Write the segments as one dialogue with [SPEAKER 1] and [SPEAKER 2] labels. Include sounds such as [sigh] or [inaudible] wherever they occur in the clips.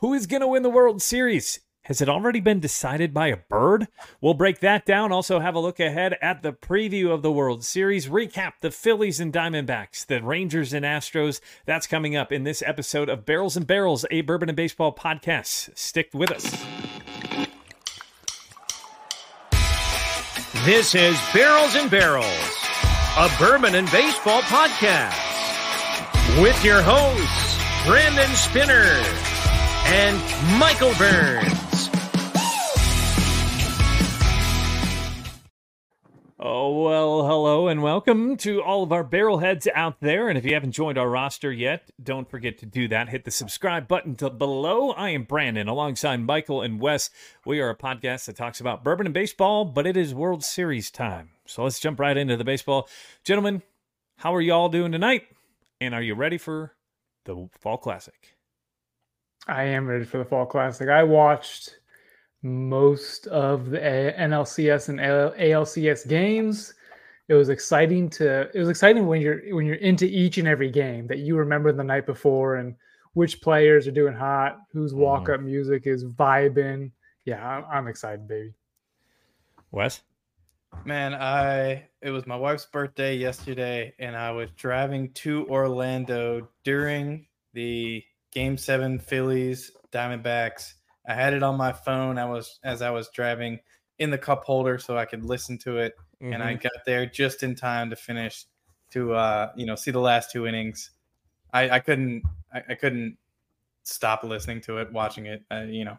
[SPEAKER 1] Who is going to win the World Series? Has it already been decided by a bird? We'll break that down. Also, have a look ahead at the preview of the World Series, recap the Phillies and Diamondbacks, the Rangers and Astros. That's coming up in this episode of Barrels and Barrels, a Bourbon and Baseball podcast. Stick with us.
[SPEAKER 2] This is Barrels and Barrels, a Bourbon and Baseball podcast with your hosts, Brandon Spinner and Michael Burns.
[SPEAKER 1] Oh, well, hello and welcome to all of our barrelheads out there. And if you haven't joined our roster yet, don't forget to do that. Hit the subscribe button to below. I am Brandon alongside Michael and Wes. We are a podcast that talks about bourbon and baseball, but it is World Series time. So let's jump right into the baseball. Gentlemen, how are you all doing tonight? And are you ready for the Fall Classic?
[SPEAKER 3] I am ready for the Fall Classic. I watched most of the NLCS and ALCS games. It was exciting to it was exciting when you're when you're into each and every game that you remember the night before and which players are doing hot, whose mm-hmm. walk up music is vibing. Yeah, I'm, I'm excited, baby.
[SPEAKER 1] Wes,
[SPEAKER 4] man, I it was my wife's birthday yesterday, and I was driving to Orlando during the Game Seven Phillies Diamondbacks I had it on my phone. I was as I was driving in the cup holder so I could listen to it, mm-hmm. and I mm-hmm. got there just in time to finish to uh, you know see the last two innings. I, I couldn't I, I, couldn't stop listening to it, watching it. Uh, you know,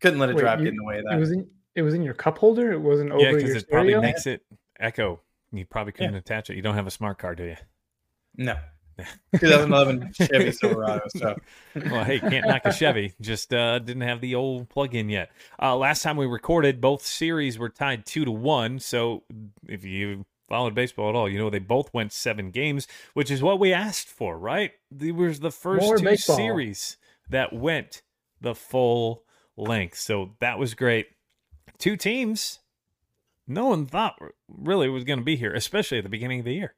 [SPEAKER 4] couldn't let it Wait, drive you, get in the way of that.
[SPEAKER 3] It was in it was in your cup holder. It wasn't over yeah, because it
[SPEAKER 1] stereo? probably makes it echo. You probably couldn't yeah. attach it. You don't have a smart card, do you?
[SPEAKER 4] No, [laughs] 2011 Chevy Silverado. So, [laughs]
[SPEAKER 1] well, hey, can't knock a Chevy. Just uh, didn't have the old plug-in yet. Uh, last time we recorded, both series were tied two to one. So, if you followed baseball at all, you know they both went seven games, which is what we asked for, right? It was the first More two baseball. series that went the full length. So that was great. Two teams no one thought really was going to be here, especially at the beginning of the year.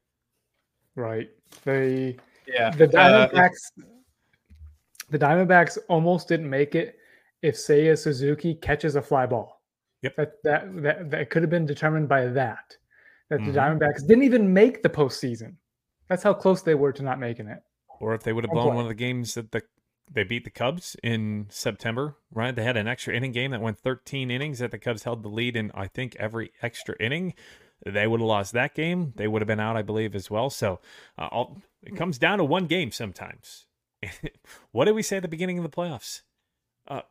[SPEAKER 3] Right. They
[SPEAKER 4] yeah.
[SPEAKER 3] The uh, Diamondbacks uh, the Diamondbacks almost didn't make it if Seiya Suzuki catches a fly ball.
[SPEAKER 1] Yep.
[SPEAKER 3] That that that, that could have been determined by that. That mm-hmm. the Diamondbacks didn't even make the postseason. That's how close they were to not making it.
[SPEAKER 1] Or if they would have blown one of the games that the they beat the Cubs in September, right? They had an extra inning game that went 13 innings that the Cubs held the lead in I think every extra inning they would have lost that game. They would have been out, I believe, as well. So uh, it comes down to one game sometimes. [laughs] what did we say at the beginning of the playoffs? Uh,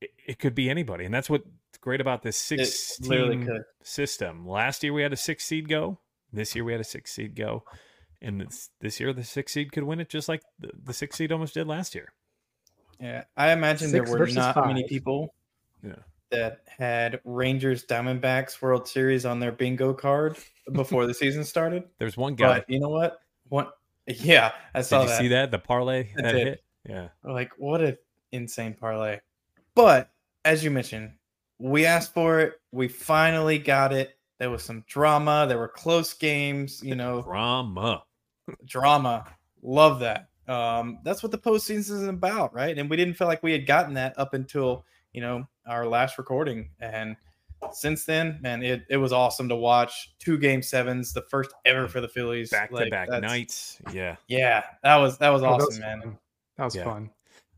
[SPEAKER 1] it, it, could be anybody, and that's what's great about this six team system. Last year we had a six seed go. This year we had a six seed go, and this, this year the six seed could win it just like the, the six seed almost did last year.
[SPEAKER 4] Yeah, I imagine six there were not five. many people yeah that had Rangers Diamondbacks World Series on their bingo card before the season started. [laughs]
[SPEAKER 1] There's one guy.
[SPEAKER 4] But you know what? One, yeah, I saw
[SPEAKER 1] Did you
[SPEAKER 4] that.
[SPEAKER 1] see that the parlay that hit? Yeah.
[SPEAKER 4] Like what an insane parlay. But as you mentioned, we asked for it. We finally got it. There was some drama. There were close games. You know,
[SPEAKER 1] drama,
[SPEAKER 4] drama. Love that. Um, that's what the postseason is about, right? And we didn't feel like we had gotten that up until you know our last recording. And since then, man, it, it was awesome to watch two game sevens, the first ever for the Phillies.
[SPEAKER 1] Back to back nights. Yeah.
[SPEAKER 4] Yeah. That was that was oh, awesome, that was man.
[SPEAKER 3] That was yeah. fun.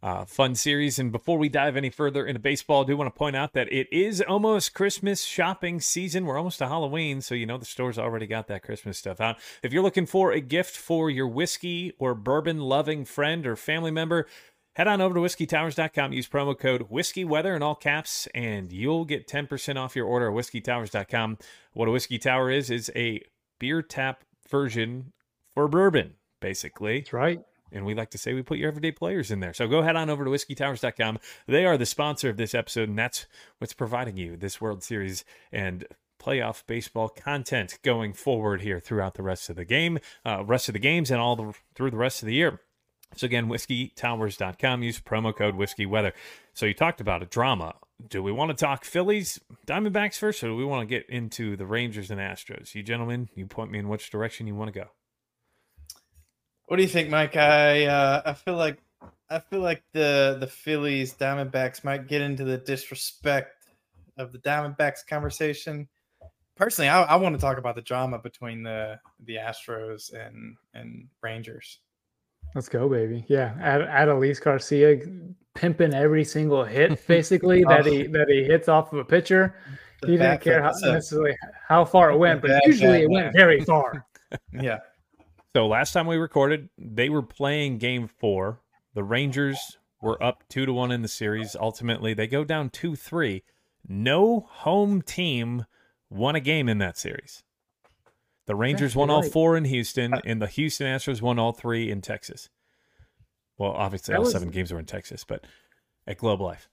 [SPEAKER 1] Uh, fun series. And before we dive any further into baseball, I do want to point out that it is almost Christmas shopping season. We're almost to Halloween, so you know the store's already got that Christmas stuff out. If you're looking for a gift for your whiskey or bourbon loving friend or family member, Head on over to whiskeytowers.com, use promo code whiskey weather in all caps, and you'll get 10% off your order at whiskeytowers.com. What a whiskey tower is, is a beer tap version for bourbon, basically.
[SPEAKER 3] That's right.
[SPEAKER 1] And we like to say we put your everyday players in there. So go head on over to whiskeytowers.com. They are the sponsor of this episode, and that's what's providing you this World Series and playoff baseball content going forward here throughout the rest of the game, uh, rest of the games, and all the through the rest of the year. So again, whiskeytowers.com, use promo code whiskey weather. So you talked about a drama. Do we want to talk Phillies, Diamondbacks first, or do we want to get into the Rangers and Astros? You gentlemen, you point me in which direction you want to go.
[SPEAKER 4] What do you think, Mike? I uh, I feel like I feel like the the Phillies Diamondbacks might get into the disrespect of the Diamondbacks conversation. Personally, I, I want to talk about the drama between the the Astros and and Rangers.
[SPEAKER 3] Let's go, baby. Yeah, Ad- Adolis Garcia pimping every single hit [laughs] basically that he that he hits off of a pitcher.
[SPEAKER 4] The
[SPEAKER 3] He didn't care how
[SPEAKER 4] flip,
[SPEAKER 3] necessarily how far it went, but usually it went very far. [laughs]
[SPEAKER 4] yeah,
[SPEAKER 1] So last time we recorded, they were playing game four. The Rangers were up two to one in the series. Ultimately, they go down two three. No home team won a game in that series. The Rangers won all four in Houston, and the Houston Astros won all three in Texas. Well, obviously,
[SPEAKER 3] That
[SPEAKER 1] all
[SPEAKER 3] was-
[SPEAKER 1] seven games were in Texas, but at Globe Life.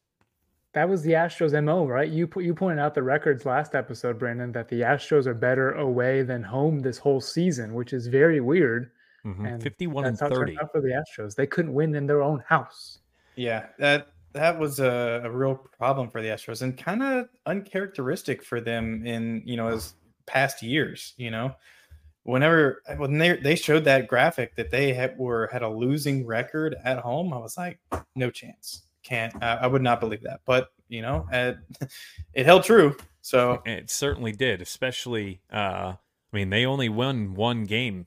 [SPEAKER 3] That was the Astros MO, right? You you pointed out the records last episode, Brandon, that the Astros are better away than home this whole season, which is very weird.
[SPEAKER 1] Mhm.
[SPEAKER 3] And
[SPEAKER 1] 51 and
[SPEAKER 3] That's how it turned
[SPEAKER 1] 30.
[SPEAKER 3] for the Astros. They couldn't win in their own house.
[SPEAKER 4] yeah. That that was a, a real problem for the Astros and kind of uncharacteristic for them in you know as past years. You know, whenever when they they showed that graphic that they had were had a losing record at home, I was like, no chance. Can't. I, I would not believe that. But you know, it, [laughs] it held true. So
[SPEAKER 1] It certainly did, especially. Uh, I mean, they only won one game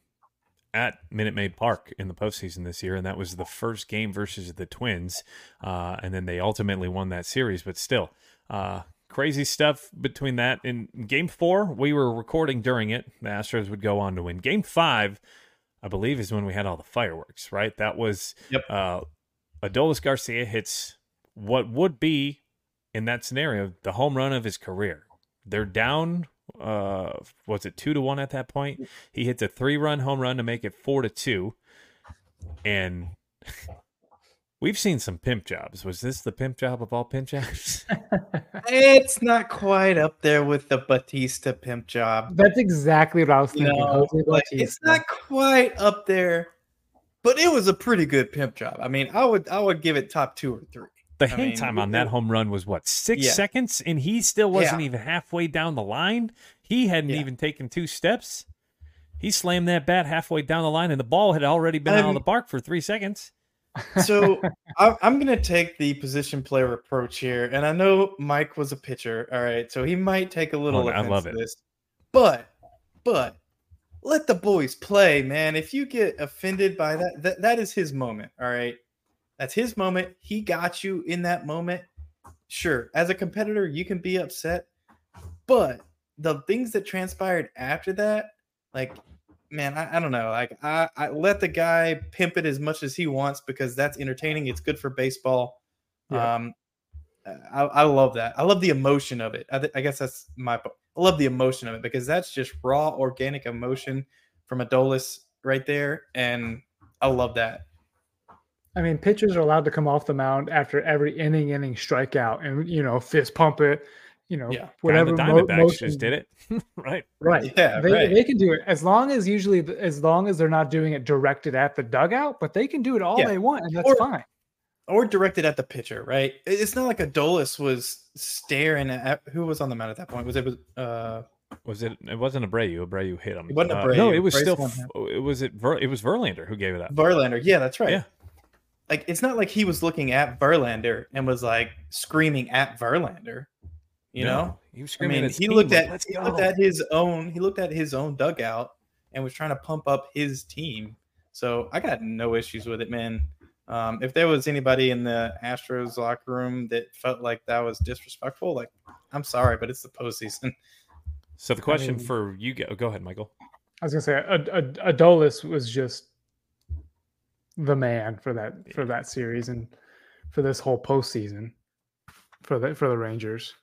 [SPEAKER 1] at Minute Maid Park in the postseason this year, and that was the first game versus the Twins. Uh, and then they ultimately won that series, but still, uh, crazy stuff between that. In game four, we were recording during it. The Astros would go on to win. Game five, I believe, is when we had all the fireworks, right? That was
[SPEAKER 4] Yep.
[SPEAKER 1] uh, Adolis Garcia hits what would be in that scenario the home run of his career. They're down. Uh, was it two to one at that point? He hits a three-run home run to make it four to two, and we've seen some pimp jobs. Was this the pimp job of all pimp jobs? [laughs]
[SPEAKER 4] it's not quite up there with the Bautista pimp job.
[SPEAKER 3] That's exactly what I was thinking.
[SPEAKER 4] know,
[SPEAKER 3] Jose
[SPEAKER 4] like, it's not quite up there, but it was a pretty good pimp job. I mean, I would I would give it top two or three.
[SPEAKER 1] The
[SPEAKER 4] I
[SPEAKER 1] hang
[SPEAKER 4] mean,
[SPEAKER 1] time on that home run was what six
[SPEAKER 4] Yeah.
[SPEAKER 1] seconds, and he still wasn't
[SPEAKER 4] Yeah.
[SPEAKER 1] even halfway down the line. He hadn't
[SPEAKER 4] Yeah.
[SPEAKER 1] even taken two steps. He slammed that bat halfway down the line, and the ball had already been out of the park for three seconds.
[SPEAKER 4] So I, [laughs] I'm going to take the position player approach here, and I know Mike was a pitcher. All right, so he might take a little.
[SPEAKER 1] Oh, I love it.
[SPEAKER 4] This, but but let the boys play, man. If you get offended by that, that that is his moment. All right, that's his moment. He got you in that moment. Sure, as a competitor, you can be upset, but the things that transpired after that, like man, I, I don't know. Like I, I let the guy pimp it as much as he wants because that's entertaining. It's good for baseball.
[SPEAKER 3] Yeah.
[SPEAKER 4] Um, I, I love that. I love the emotion of it. I, th- I guess that's my. I love the emotion of it because that's just raw, organic emotion from Adolis right there, and I love that.
[SPEAKER 3] I mean, pitchers are allowed to come off the mound after every inning, inning strikeout, and you know, fist pump it. You know,
[SPEAKER 4] Yeah.
[SPEAKER 3] whatever.
[SPEAKER 1] the
[SPEAKER 3] mo-
[SPEAKER 1] Diamondbacks
[SPEAKER 3] motion-
[SPEAKER 1] just did it, [laughs] right?
[SPEAKER 3] Right.
[SPEAKER 4] Yeah,
[SPEAKER 3] they,
[SPEAKER 4] right.
[SPEAKER 3] they can do it as long as usually as long as they're not doing it directed at the dugout, but they can do it all
[SPEAKER 4] Yeah.
[SPEAKER 3] they want, and that's
[SPEAKER 4] Or-
[SPEAKER 3] fine.
[SPEAKER 4] Or directed at the pitcher, right? It's not like Adolis was staring at who was on the mound at that point. Was it was uh
[SPEAKER 1] Was it? It wasn't Abreu. Abreu hit him.
[SPEAKER 4] It wasn't
[SPEAKER 1] Uh,
[SPEAKER 4] Abreu.
[SPEAKER 1] no, it was
[SPEAKER 4] Bryce
[SPEAKER 1] still.
[SPEAKER 4] won
[SPEAKER 1] f- It was it. Ver, it was Verlander who gave it up.
[SPEAKER 4] Verlander? Yeah, that's right.
[SPEAKER 1] Yeah.
[SPEAKER 4] Like it's not like he was looking at Verlander and was like screaming at Verlander. You
[SPEAKER 1] No,
[SPEAKER 4] know,
[SPEAKER 1] he was
[SPEAKER 4] I
[SPEAKER 1] screaming.
[SPEAKER 4] mean, he looked
[SPEAKER 1] like,
[SPEAKER 4] at
[SPEAKER 1] Let's
[SPEAKER 4] he looked at his own he looked at his own dugout and was trying to pump up his team. So I got no issues with it, man. Um, if there was anybody in the Astros locker room that felt like that was disrespectful, like I'm sorry, but it's the postseason.
[SPEAKER 1] So the question
[SPEAKER 3] mean-
[SPEAKER 1] for you, go, go ahead, Michael.
[SPEAKER 3] I was gonna say, Ad- Ad- Adolis was just the man for that for that series and for this whole postseason for the for the Rangers.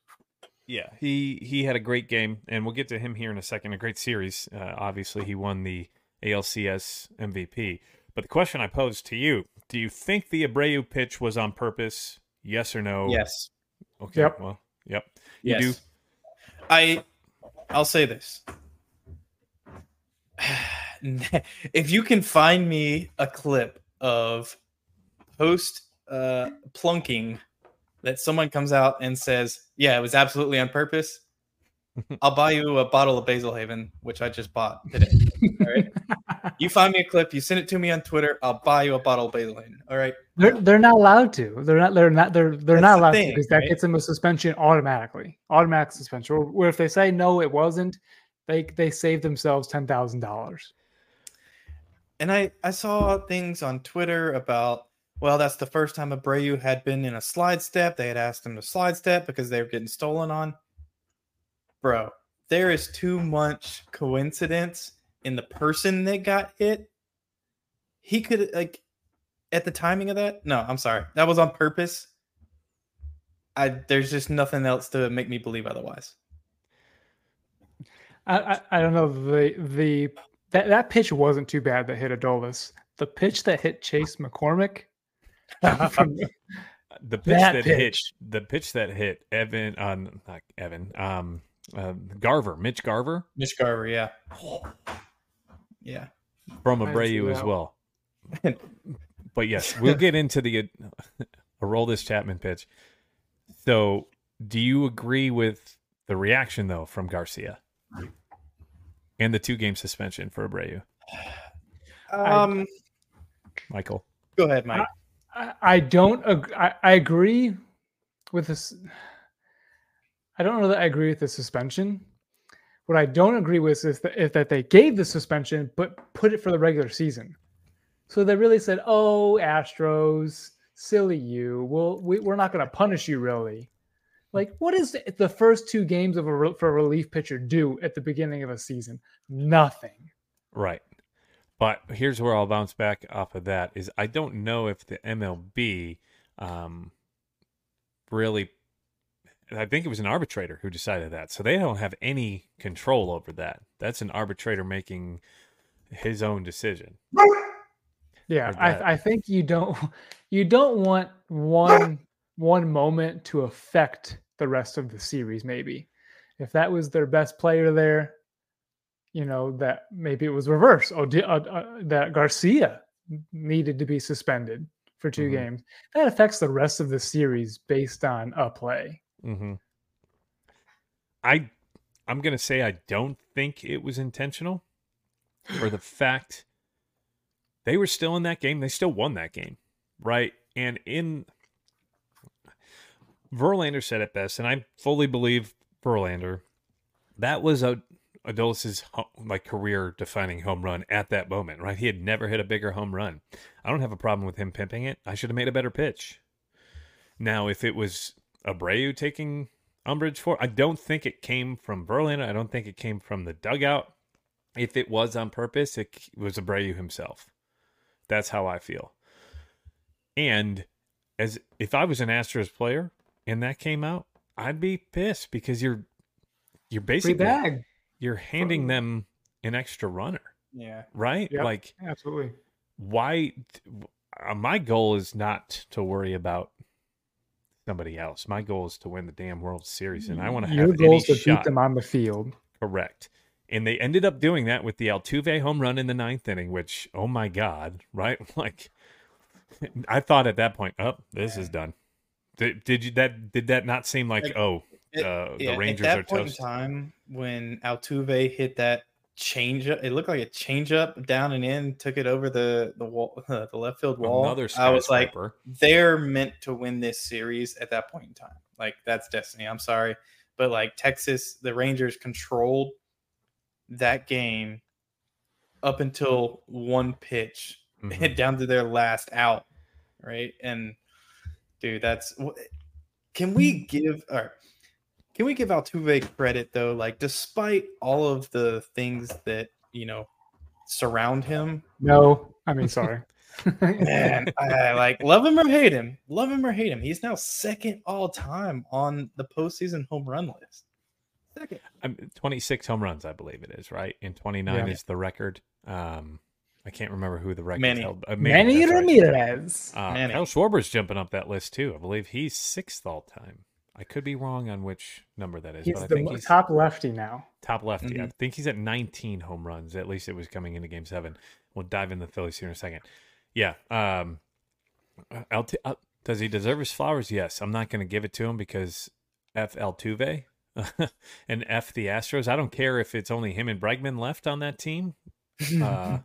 [SPEAKER 1] Yeah, he he had a great game, and we'll get to him here in a second. A great series. Uh, obviously, he won the ALCS MVP. But the question I posed to you: Do you think the Abreu pitch was on purpose? Yes or no?
[SPEAKER 4] Yes.
[SPEAKER 1] Okay.
[SPEAKER 3] Yep.
[SPEAKER 1] Well, yep. You
[SPEAKER 4] Yes.
[SPEAKER 1] do?
[SPEAKER 4] I I'll say this. [sighs] if you can find me a clip of post uh plunking that someone comes out and says, "Yeah, it was absolutely on purpose." [laughs] I'll buy you a bottle of Basil Hayden, which I just bought today. All right. [laughs] You find me a clip, you send it to me on Twitter, I'll buy you a bottle of Basil Hayden. All right.
[SPEAKER 3] They're they're not allowed to. They're not. They're not. They're they're
[SPEAKER 4] That's
[SPEAKER 3] not allowed
[SPEAKER 4] thing,
[SPEAKER 3] to because that
[SPEAKER 4] right?
[SPEAKER 3] gets them a suspension automatically. Automatic suspension. Or, or if they say no, it wasn't, they they save themselves ten thousand dollars.
[SPEAKER 4] And I I saw things on Twitter about well, that's the first time Abreu had been in a slide step. They had asked him to slide step because they were getting stolen on. Bro, there is too much coincidence in the person that got hit. He could like at the timing of that. No, I'm sorry, that was on purpose. I there's just nothing else to make me believe otherwise.
[SPEAKER 3] I, I I don't know the the that that pitch wasn't too bad that hit Adolis. The pitch that hit Chas McCormick. [laughs] [laughs] from-
[SPEAKER 1] the pitch
[SPEAKER 3] That
[SPEAKER 1] that, hit the pitch that hit Evan on not Evan um uh, Garver Mitch Garver
[SPEAKER 4] Mitch Garver, yeah, [gasps] yeah.
[SPEAKER 1] from
[SPEAKER 3] I didn't
[SPEAKER 1] Abreu as well. [laughs] but yes, we'll get into the Aroldis Chapman pitch. So, do you agree with the reaction though from Garcia and the two game suspension for Abreu, [sighs]
[SPEAKER 4] Um,
[SPEAKER 1] Michael?
[SPEAKER 4] go ahead, Mike.
[SPEAKER 3] I, don't. ag- I, I agree with this. I don't know that I agree with the suspension. What I don't agree with is that, is that they gave the suspension but put it for the regular season. So they really said, "Oh, Astros, silly you. Well, we, we're not going to punish you really." Like, what is the- first two games of a for a relief pitcher do at the beginning of a season? Nothing.
[SPEAKER 1] Right. But here's where I'll bounce back off of that is I don't know if the MLB um, really I think it was an arbitrator who decided that. So they don't have any control over that. That's an arbitrator making his own decision.
[SPEAKER 3] Yeah. I, I think you don't you don't want one one moment to affect the rest of the series. Maybe if that was their best player there, you know that maybe it was reverse. Oh, uh, uh, that Garcia needed to be suspended for 2
[SPEAKER 1] Mhm.
[SPEAKER 3] games. That affects the rest of the series based on a play.
[SPEAKER 1] hmm I I'm gonna say I don't think it was intentional for the fact they were still in that game. They still won that game, right? And in Verlander said it best, and I fully believe Verlander. That was a Adolis's like career defining home run at that moment, right? He had never hit a bigger home run. I don't have a problem with him pimping it. I should have made a better pitch. Now, if it was Abreu taking umbrage for, I don't think it came from Verlander. I don't think it came from the dugout. If it was on purpose, it was Abreu himself. That's how I feel. And as if I was an Astros player and that came out, I'd be pissed because you're you're basically
[SPEAKER 3] bag.
[SPEAKER 1] You're handing them an extra runner,
[SPEAKER 4] Yeah.
[SPEAKER 1] right?
[SPEAKER 3] Yep.
[SPEAKER 1] Like
[SPEAKER 3] Absolutely.
[SPEAKER 1] why uh, my goal is not to worry about somebody else. My goal is to win the damn World Series and I want to
[SPEAKER 3] Your
[SPEAKER 1] have
[SPEAKER 3] goal
[SPEAKER 1] any
[SPEAKER 3] is to
[SPEAKER 1] shot.
[SPEAKER 3] beat them on the field.
[SPEAKER 1] Correct. And they ended up doing that with the Altuve home run in the ninth inning, which, oh my God, right? [laughs] Like, I thought at that point, oh, this is done. Did, did you that? Did that not seem like,
[SPEAKER 4] Like,
[SPEAKER 1] oh,
[SPEAKER 4] It-
[SPEAKER 1] uh,
[SPEAKER 4] yeah,
[SPEAKER 1] the Rangers
[SPEAKER 4] at that
[SPEAKER 1] are
[SPEAKER 4] point
[SPEAKER 1] toast?
[SPEAKER 4] in time when Altuve hit that change up, it looked like a change up down and in, took it over the the wall, [laughs] the left field wall.
[SPEAKER 1] Another
[SPEAKER 4] I was like, they're meant to win this series at that point in time. Like that's destiny. I'm sorry, but like Texas, the Rangers controlled that game up until one pitch, [laughs]
[SPEAKER 1] Mhm.
[SPEAKER 4] down to their last out, right? And dude, that's can we give or can we give Altuve credit though? Like, despite all of the things that you know surround him,
[SPEAKER 3] No, I mean sorry. [laughs] [laughs]
[SPEAKER 4] man, I like love him or hate him, love him or hate him. He's now second all time on the postseason home run list. Second.
[SPEAKER 1] Um, 26 home runs, I believe it is, right? And 29
[SPEAKER 3] Yeah.
[SPEAKER 1] is the record. Um, I can't remember who the record
[SPEAKER 4] Manny.
[SPEAKER 1] held. Uh,
[SPEAKER 3] Manny
[SPEAKER 1] that's right.
[SPEAKER 3] Ramirez.
[SPEAKER 1] Uh,
[SPEAKER 4] Manny.
[SPEAKER 1] Kyle Schwarber's jumping up that list too. I believe he's sixth all time. I could be wrong on which number that is,
[SPEAKER 3] He's
[SPEAKER 1] but I
[SPEAKER 3] the
[SPEAKER 1] think he's
[SPEAKER 3] top lefty now.
[SPEAKER 1] top lefty. I
[SPEAKER 4] Mhm.
[SPEAKER 1] think he's at 19 home runs. At least it was coming into Game Seven. We'll dive into the Phillies here in a second. Yeah. Um, Alt- uh, does he deserve his flowers? Yes. I'm not going to give it to him because F Altuve [laughs] and F the Astros. I don't care if it's only him and Bregman left on that team. [laughs] Uh,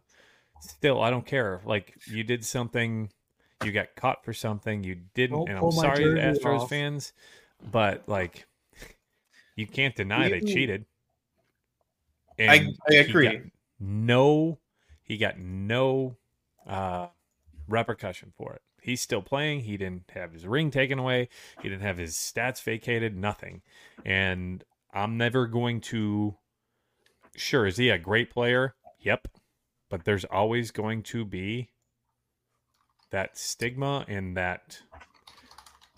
[SPEAKER 1] still, I don't care. Like you did something. You got caught for something you didn't,
[SPEAKER 3] Don't
[SPEAKER 1] and I'm sorry, the Astros
[SPEAKER 3] off.
[SPEAKER 1] fans, but like, you can't deny they cheated.
[SPEAKER 4] I-
[SPEAKER 1] And
[SPEAKER 4] I
[SPEAKER 1] he got
[SPEAKER 4] agree.
[SPEAKER 1] no, he got no uh, repercussion for it. He's still playing. He didn't have his ring taken away. He didn't have his stats vacated. Nothing. And I'm never going to. Sure, is he a great player? Yep. But there's always going to be that stigma and that.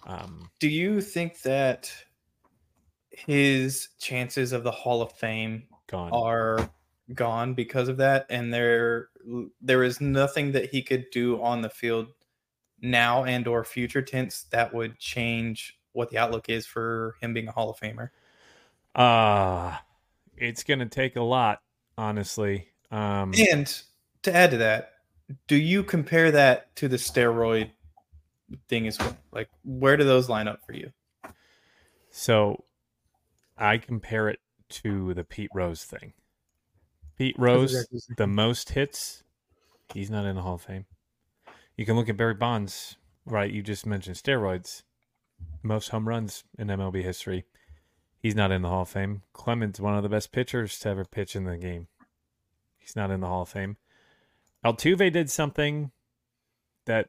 [SPEAKER 1] Um,
[SPEAKER 4] Do you think that his chances of the Hall of Fame
[SPEAKER 1] gone.
[SPEAKER 4] are gone because of that and there there is nothing that he could do on the field now and or future tense that would change what the outlook is for him being a hall of famer
[SPEAKER 1] Uh it's gonna take a lot, honestly. Um,
[SPEAKER 4] and to add to that do you compare that to the steroid thing is like where do those line up for you
[SPEAKER 1] So I compare it to the Pete Rose thing. Pete Rose, the most hits, he's not in the Hall of Fame. You can look at Barry Bonds, right? You just mentioned steroids. Most home runs in MLB history. He's not in the Hall of Fame. Clemens, one of the best pitchers to ever pitch in the game. He's not in the Hall of Fame. Altuve did something that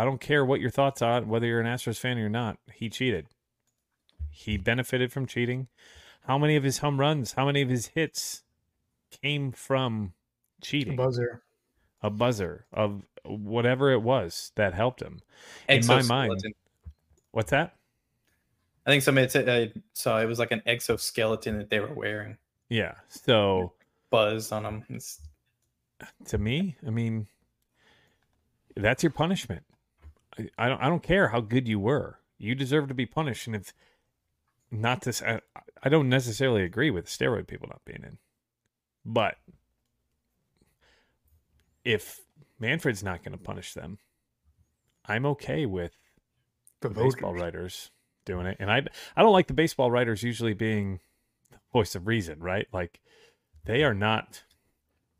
[SPEAKER 1] I don't care what your thoughts are, whether you're an Astros fan or not. He cheated. He benefited from cheating. How many of his home runs, how many of his hits came from cheating?
[SPEAKER 3] A buzzer.
[SPEAKER 1] a buzzer of whatever it was that helped him. In my mind-
[SPEAKER 4] Exoskeleton.
[SPEAKER 1] What's that?
[SPEAKER 4] i think somebody said uh, i saw it was like an exoskeleton that they were wearing
[SPEAKER 1] Yeah. So
[SPEAKER 4] buzz on them it's,
[SPEAKER 1] to me, I mean, that's your punishment. I, don't. I don't care how good you were. You deserve to be punished. And if not this, I, I don't necessarily agree with steroid people not being in, but if Manfred's not going to punish them, I'm okay with
[SPEAKER 3] The
[SPEAKER 1] the baseball writers doing it. And I I don't like the baseball writers usually being the voice of reason, right? Like they are not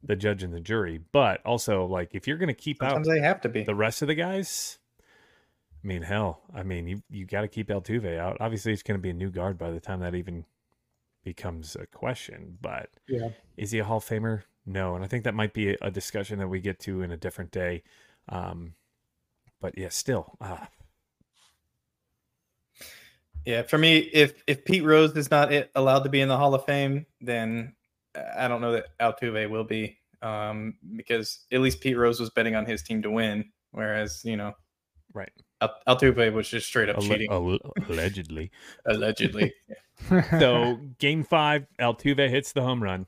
[SPEAKER 1] the judge and the jury, but also like if you're going to keep out
[SPEAKER 4] they have to be
[SPEAKER 1] the rest of the guys, I mean, hell, I mean, you you got to keep Altuve out. Obviously, it's going to be a new guard by the time that even becomes a question. But
[SPEAKER 3] Yeah.
[SPEAKER 1] is he a Hall of Famer? No, and I think that might be a, a discussion that we get to in a different day. Um, but yeah, still, uh,
[SPEAKER 4] Yeah, for me, if if Pete Rose is not it, allowed to be in the Hall of Fame, then I don't know that Altuve will be, um, because at least Pete Rose was betting on his team to win, whereas you know
[SPEAKER 1] right?
[SPEAKER 4] Al- Altuve was just straight up
[SPEAKER 1] Alle-
[SPEAKER 4] cheating,
[SPEAKER 1] alle- allegedly. [laughs]
[SPEAKER 4] allegedly. [laughs]
[SPEAKER 1] so game five, Altuve hits the home run.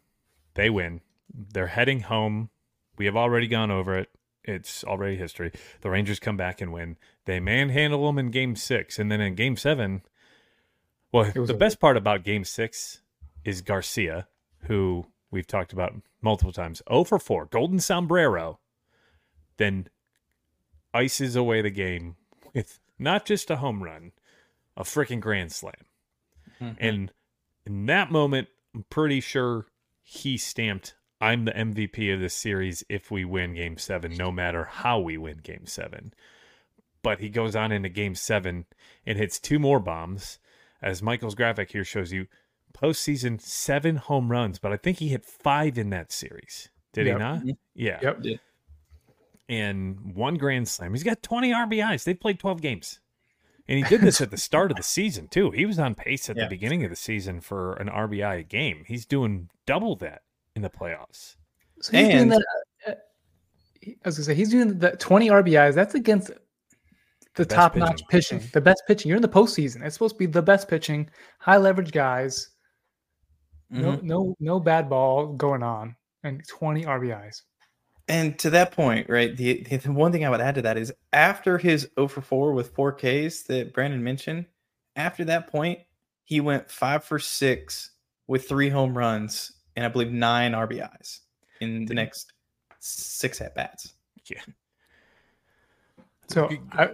[SPEAKER 1] They win. They're heading home. We have already gone over it. It's already history. The Rangers come back and win. They manhandle them in game six. And then in game seven, well, the
[SPEAKER 3] a-
[SPEAKER 1] best part about game six is Garcia, who we've talked about multiple times. 0 for 4, Golden Sombrero, then ices away the game with not just a home run, a freaking grand slam.
[SPEAKER 4] Mhm.
[SPEAKER 1] And in that moment, I'm pretty sure he stamped, I'm the MVP of this series if we win game seven, no matter how we win game seven. But he goes on into game seven and hits two more bombs. As Michael's graphic here shows you, postseason seven home runs, but I think he hit five in that series. Did
[SPEAKER 3] Yep.
[SPEAKER 1] he not?
[SPEAKER 4] Mhm.
[SPEAKER 1] Yeah.
[SPEAKER 3] Yep.
[SPEAKER 4] Yeah.
[SPEAKER 1] And one grand slam. He's got 20 RBIs. They've played 12 games. And he did this at the start of the season, too. He was on pace at
[SPEAKER 4] Yeah.
[SPEAKER 1] the beginning of the season for an RBI a game. He's doing double that in the playoffs.
[SPEAKER 3] So he's doing that. uh, I was gonna say he's doing the 20 RBIs. That's against the,
[SPEAKER 1] best
[SPEAKER 3] top notch
[SPEAKER 1] pitching.
[SPEAKER 3] pitching. the best pitching. You're in the postseason. It's supposed to be the best pitching, high leverage guys. No,
[SPEAKER 4] Mhm.
[SPEAKER 3] no, no bad ball going on, and 20 RBIs.
[SPEAKER 4] And to that point, right, the, the the one thing I would add to that is after his 0 for 4 with four Ks that Brandon mentioned, after that point, he went five for six with three home runs and I believe nine RBIs in the next six at bats. Yeah.
[SPEAKER 3] So
[SPEAKER 1] G-
[SPEAKER 3] I,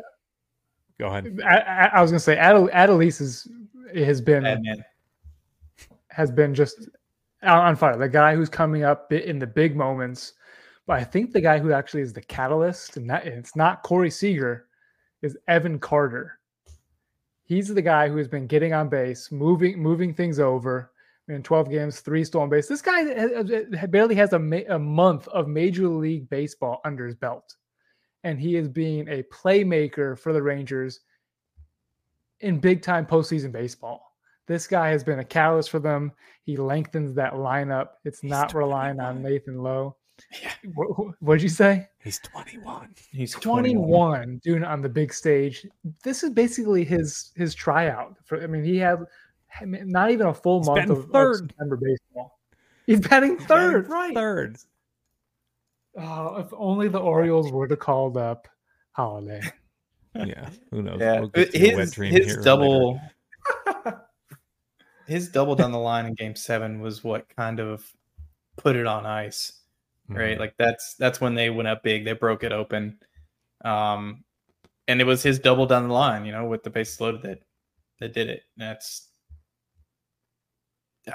[SPEAKER 1] Go ahead.
[SPEAKER 3] I, I I was gonna say Adel, Adelise is has been
[SPEAKER 4] Bad man.
[SPEAKER 3] has been just on fire. The guy who's coming up in the big moments, But I think the guy who actually is the catalyst, and that it's not Corey Seager, is Evan Carter. He's the guy who has been getting on base, moving moving things over. In 12 games, three stolen base. This guy barely has a, ma- a month of Major League Baseball under his belt, and he is being a playmaker for the Rangers in big time postseason baseball. This guy has been a catalyst for them. He lengthens that lineup. It's
[SPEAKER 1] He's
[SPEAKER 3] not relying on Nathan Lowe.
[SPEAKER 4] Yeah.
[SPEAKER 3] What, what'd you say?
[SPEAKER 1] He's 21.
[SPEAKER 4] He's
[SPEAKER 3] 21 doing it on the big stage. This is basically his his tryout. For I mean, he had not even a full
[SPEAKER 1] He's
[SPEAKER 3] month
[SPEAKER 1] batting
[SPEAKER 3] of, of
[SPEAKER 1] third.
[SPEAKER 3] September baseball. He's batting third, right?
[SPEAKER 1] Third.
[SPEAKER 3] Oh, if only the Orioles would have called up Holliday. [laughs]
[SPEAKER 1] Yeah. Who knows?
[SPEAKER 4] Yeah,
[SPEAKER 1] We'll get to
[SPEAKER 4] his,
[SPEAKER 1] dream
[SPEAKER 4] his
[SPEAKER 1] here
[SPEAKER 4] double, [laughs] his double down the [laughs] line in Game Seven was what kind of put it on ice, right?
[SPEAKER 1] Mhm.
[SPEAKER 4] Like that's that's when they went up big. They broke it open, um, and it was his double down the line, you know, with the bases loaded that that did it. That's,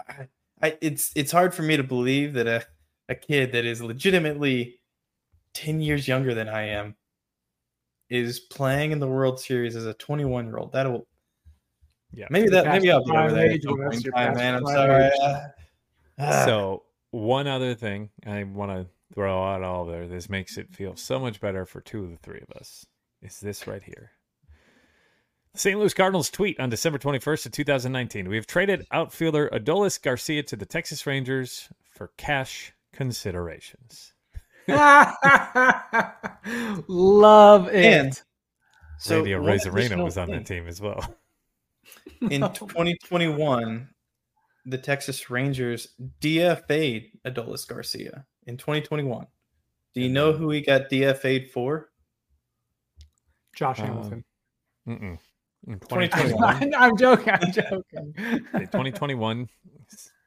[SPEAKER 4] I, I it's it's hard for me to believe that a a kid that is legitimately ten years younger than I am is playing in the World Series as a 21 year old. That'll
[SPEAKER 1] Yeah.
[SPEAKER 4] maybe that maybe I'll be
[SPEAKER 3] prime
[SPEAKER 4] over there.
[SPEAKER 3] age,
[SPEAKER 4] at some
[SPEAKER 3] Wes,
[SPEAKER 4] point in
[SPEAKER 3] you're
[SPEAKER 4] time,
[SPEAKER 3] past
[SPEAKER 4] man. I'm sorry.
[SPEAKER 3] age.
[SPEAKER 4] Ah.
[SPEAKER 1] So one other thing I want to throw out all there. This makes it feel so much better for two of the three of us. Is this right here? St. Louis Cardinals tweet on December 21st of 2019. We have traded outfielder Adolis Garcia to the Texas Rangers for cash considerations. [laughs]
[SPEAKER 3] Love it.
[SPEAKER 4] And so
[SPEAKER 1] Radio
[SPEAKER 4] one
[SPEAKER 1] was on
[SPEAKER 4] thing.
[SPEAKER 1] that team as well.
[SPEAKER 4] in [laughs] 2021, the Texas Rangers DFA'd Adolis Garcia in 2021. Do you know who he got DFA'd for?
[SPEAKER 3] Josh
[SPEAKER 1] Um,
[SPEAKER 3] Hamilton.
[SPEAKER 1] Mm-mm. In
[SPEAKER 4] 2021.
[SPEAKER 1] 2021, [laughs]
[SPEAKER 3] I'm joking. I'm joking. [laughs]
[SPEAKER 1] 2021,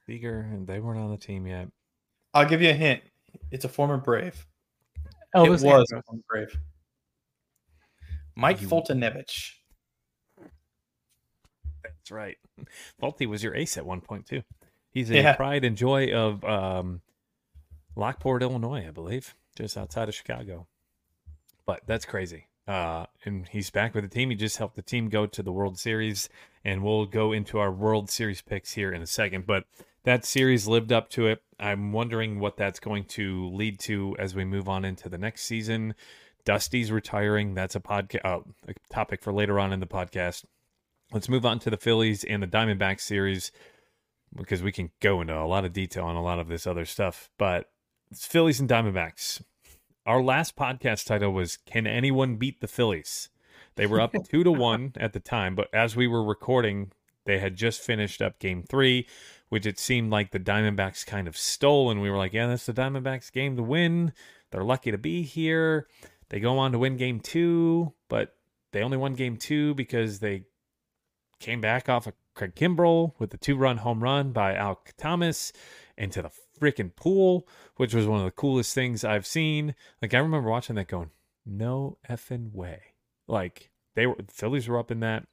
[SPEAKER 1] Seager and they weren't on the team yet.
[SPEAKER 4] I'll give you a hint. It's a former Brave.
[SPEAKER 3] Elvis
[SPEAKER 4] it was
[SPEAKER 3] Andrus.
[SPEAKER 4] a former Brave. Mike
[SPEAKER 1] You-
[SPEAKER 4] Foltynewicz.
[SPEAKER 1] That's right. Folty was your ace at one point too. He's a
[SPEAKER 4] Yeah.
[SPEAKER 1] pride and joy of um, Lockport, Illinois, I believe, just outside of Chicago. But that's crazy. Uh, and he's back with the team. He just helped the team go to the World Series, and we'll go into our World Series picks here in a second. But that series lived up to it. I'm wondering what that's going to lead to as we move on into the next season. Dusty's retiring. That's a podcast, uh, a topic for later on in the podcast. Let's move on to the Phillies and the Diamondbacks series because we can go into a lot of detail on a lot of this other stuff. But it's Phillies and Diamondbacks. Our last podcast title was "Can anyone beat the Phillies?" They were up [laughs] two to one at the time, but as we were recording, they had just finished up Game Three, which it seemed like the Diamondbacks kind of stole, and we were like, "Yeah, that's the Diamondbacks' game to win. They're lucky to be here." They go on to win Game Two, but they only won Game Two because they came back off of Craig Kimbrel with the two run home run by Al Thomas into the freaking pool, which was one of the coolest things I've seen. Like I remember watching that going, no effing way. Like they were the Phillies were up in that.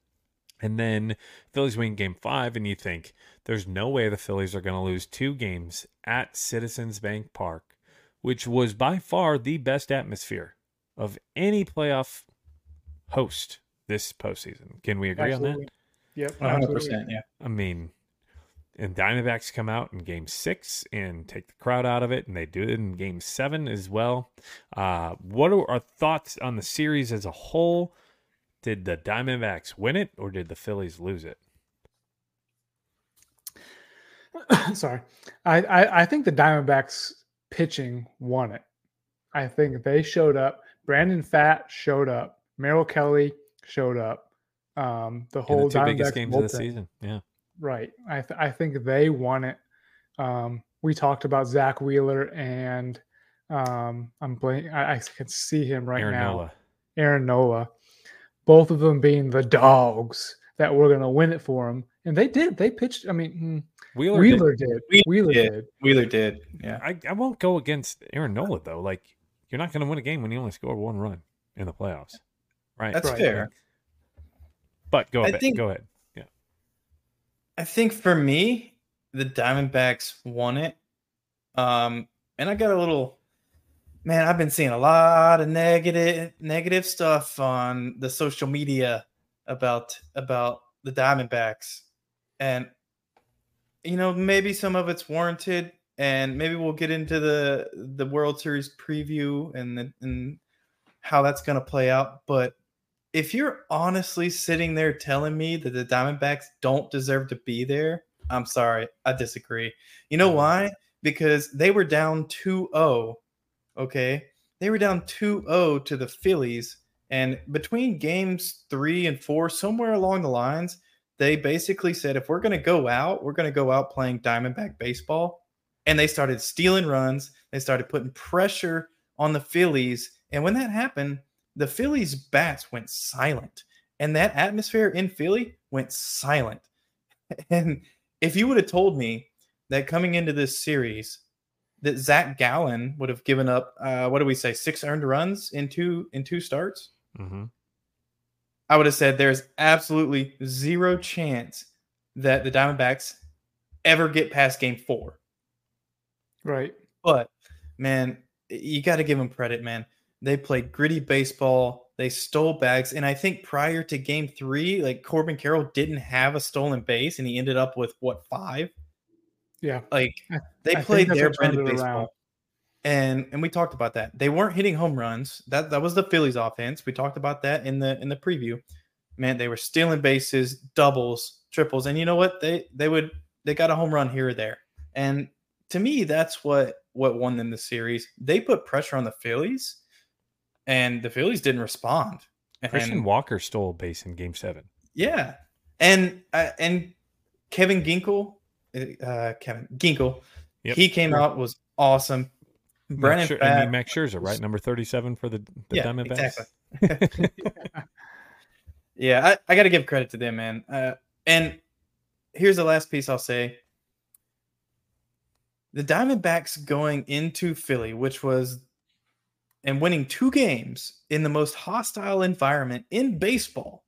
[SPEAKER 1] And then Phillies win game five, and you think there's no way the Phillies are going to lose two games at Citizens Bank Park, which was by far the best atmosphere of any playoff host this postseason. Can we agree on that?
[SPEAKER 3] Yep.
[SPEAKER 4] 100%.
[SPEAKER 3] absolutely.
[SPEAKER 4] Yeah.
[SPEAKER 1] I mean, and Diamondbacks come out in game six and take the crowd out of it, and they do it in game seven as well. Uh, what are our thoughts on the series as a whole? Did the Diamondbacks win it or did the Phillies lose it? [coughs]
[SPEAKER 3] Sorry. I, I, I think the Diamondbacks pitching won it. I think they showed up. Brandon Pfaadt showed up. Merrill Kelly showed up. Um, the whole
[SPEAKER 1] the two biggest
[SPEAKER 3] Diamondbacks
[SPEAKER 1] games of the season. Yeah.
[SPEAKER 3] Right. I th- I think they won it. Um, we talked about Zack Wheeler and um, I'm blank. I, I can see him right
[SPEAKER 1] Aaron
[SPEAKER 3] now.
[SPEAKER 1] Nola.
[SPEAKER 3] Aaron Nola, both of them being the dogs that were going to win it for him, and they did. They pitched. I mean, hmm,
[SPEAKER 1] Wheeler.
[SPEAKER 3] Wheeler did.
[SPEAKER 4] Wheeler
[SPEAKER 3] Wheeler
[SPEAKER 4] did.
[SPEAKER 3] did.
[SPEAKER 4] Wheeler did. Yeah.
[SPEAKER 1] I, I won't go against Aaron Nola though. Like you're not going to win a game when you only score one run in the playoffs, right?
[SPEAKER 4] That's
[SPEAKER 3] Right.
[SPEAKER 4] fair.
[SPEAKER 1] But go ahead.
[SPEAKER 4] think-
[SPEAKER 1] go ahead. Yeah.
[SPEAKER 4] I think for me, the Diamondbacks won it. Um, and I got a little man, I've been seeing a lot of negative negative stuff on the social media about about the Diamondbacks, and you know maybe some of it's warranted, and maybe we'll get into the the World Series preview and the, and how that's going to play out. But if you're honestly sitting there telling me that the Diamondbacks don't deserve to be there, I'm sorry, I disagree. You know mm-hmm. why? Because they were down 2-0 Okay. They were down 2 0 to the Phillies. And between games three and four, somewhere along the lines, they basically said, if we're going to go out, we're going to go out playing Diamondback baseball. And they started stealing runs. They started putting pressure on the Phillies. And when that happened, the Phillies' bats went silent. And that atmosphere in Philly went silent. [laughs] And if you would have told me that coming into this series, that Zac Gallen would have given up. Uh, what do we say? Six earned runs in two in two starts.
[SPEAKER 1] Mm-hmm.
[SPEAKER 4] I would have said there's absolutely zero chance that the Diamondbacks ever get past Game Four.
[SPEAKER 3] Right.
[SPEAKER 4] But man, you got to give them credit, man. They played gritty baseball. They stole bags, and I think prior to Game Three, like Corbin Carroll didn't have a stolen base, and he ended up with what five?
[SPEAKER 3] Yeah.
[SPEAKER 4] Like they
[SPEAKER 3] I
[SPEAKER 4] played their brand of baseball.
[SPEAKER 3] around.
[SPEAKER 4] And and we talked about that. They weren't hitting home runs. That that was the Phillies offense. We talked about that in the in the preview. Man, they were stealing bases, doubles, triples. And you know what? They they would they got a home run here or there. And to me, that's what what won them the series. They put pressure on the Phillies, and the Phillies didn't respond.
[SPEAKER 1] Christian
[SPEAKER 4] And-
[SPEAKER 1] Walker stole a base in Game Seven.
[SPEAKER 4] yeah, and uh, and Kevin Ginkel, uh, Kevin Ginkel,
[SPEAKER 1] Yep.
[SPEAKER 4] he came out was awesome.
[SPEAKER 1] Scher-
[SPEAKER 4] Pfaadt-
[SPEAKER 1] and Max Scherzer, right? Number thirty-seven for the, the
[SPEAKER 4] Yeah,
[SPEAKER 1] Diamondbacks.
[SPEAKER 4] exactly. [laughs] yeah, I, I got to give credit to them, man. Uh, and here's the last piece I'll say: the Diamondbacks going into Philly, which was and winning two games in the most hostile environment in baseball.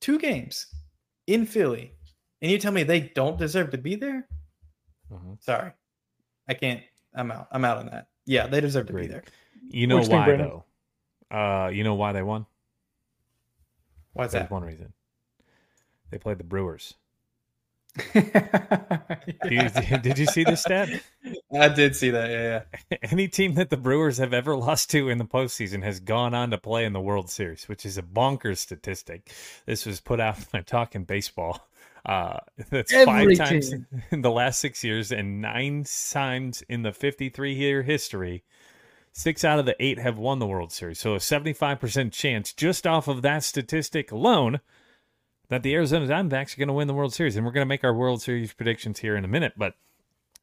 [SPEAKER 4] Two games in Philly, and you tell me they don't deserve to be there?
[SPEAKER 1] Mhm.
[SPEAKER 4] Sorry, I can't. I'm out. I'm out on that. Yeah, they deserve to be there.
[SPEAKER 1] You know
[SPEAKER 3] Which
[SPEAKER 1] why
[SPEAKER 3] Brandon?
[SPEAKER 1] though? Uh, you know why they won?
[SPEAKER 4] Why's
[SPEAKER 1] There's
[SPEAKER 4] that?
[SPEAKER 1] one reason. They played the Brewers. [laughs] You- [laughs] did you see this stat?
[SPEAKER 4] I did see that. Yeah, yeah. [laughs]
[SPEAKER 1] Any team that the Brewers have ever lost to in the postseason has gone on to play in the World Series, which is a bonkers statistic. This was put out by Talking Baseball. Uh, that's
[SPEAKER 3] Every
[SPEAKER 1] five times
[SPEAKER 3] team.
[SPEAKER 1] in the last six years and nine times in the 53 year history. Six out of the eight have won the World Series. So a 75% chance just off of that statistic alone that the Arizona Diamondbacks are going to win the World Series. And we're going to make our World Series predictions here in a minute. But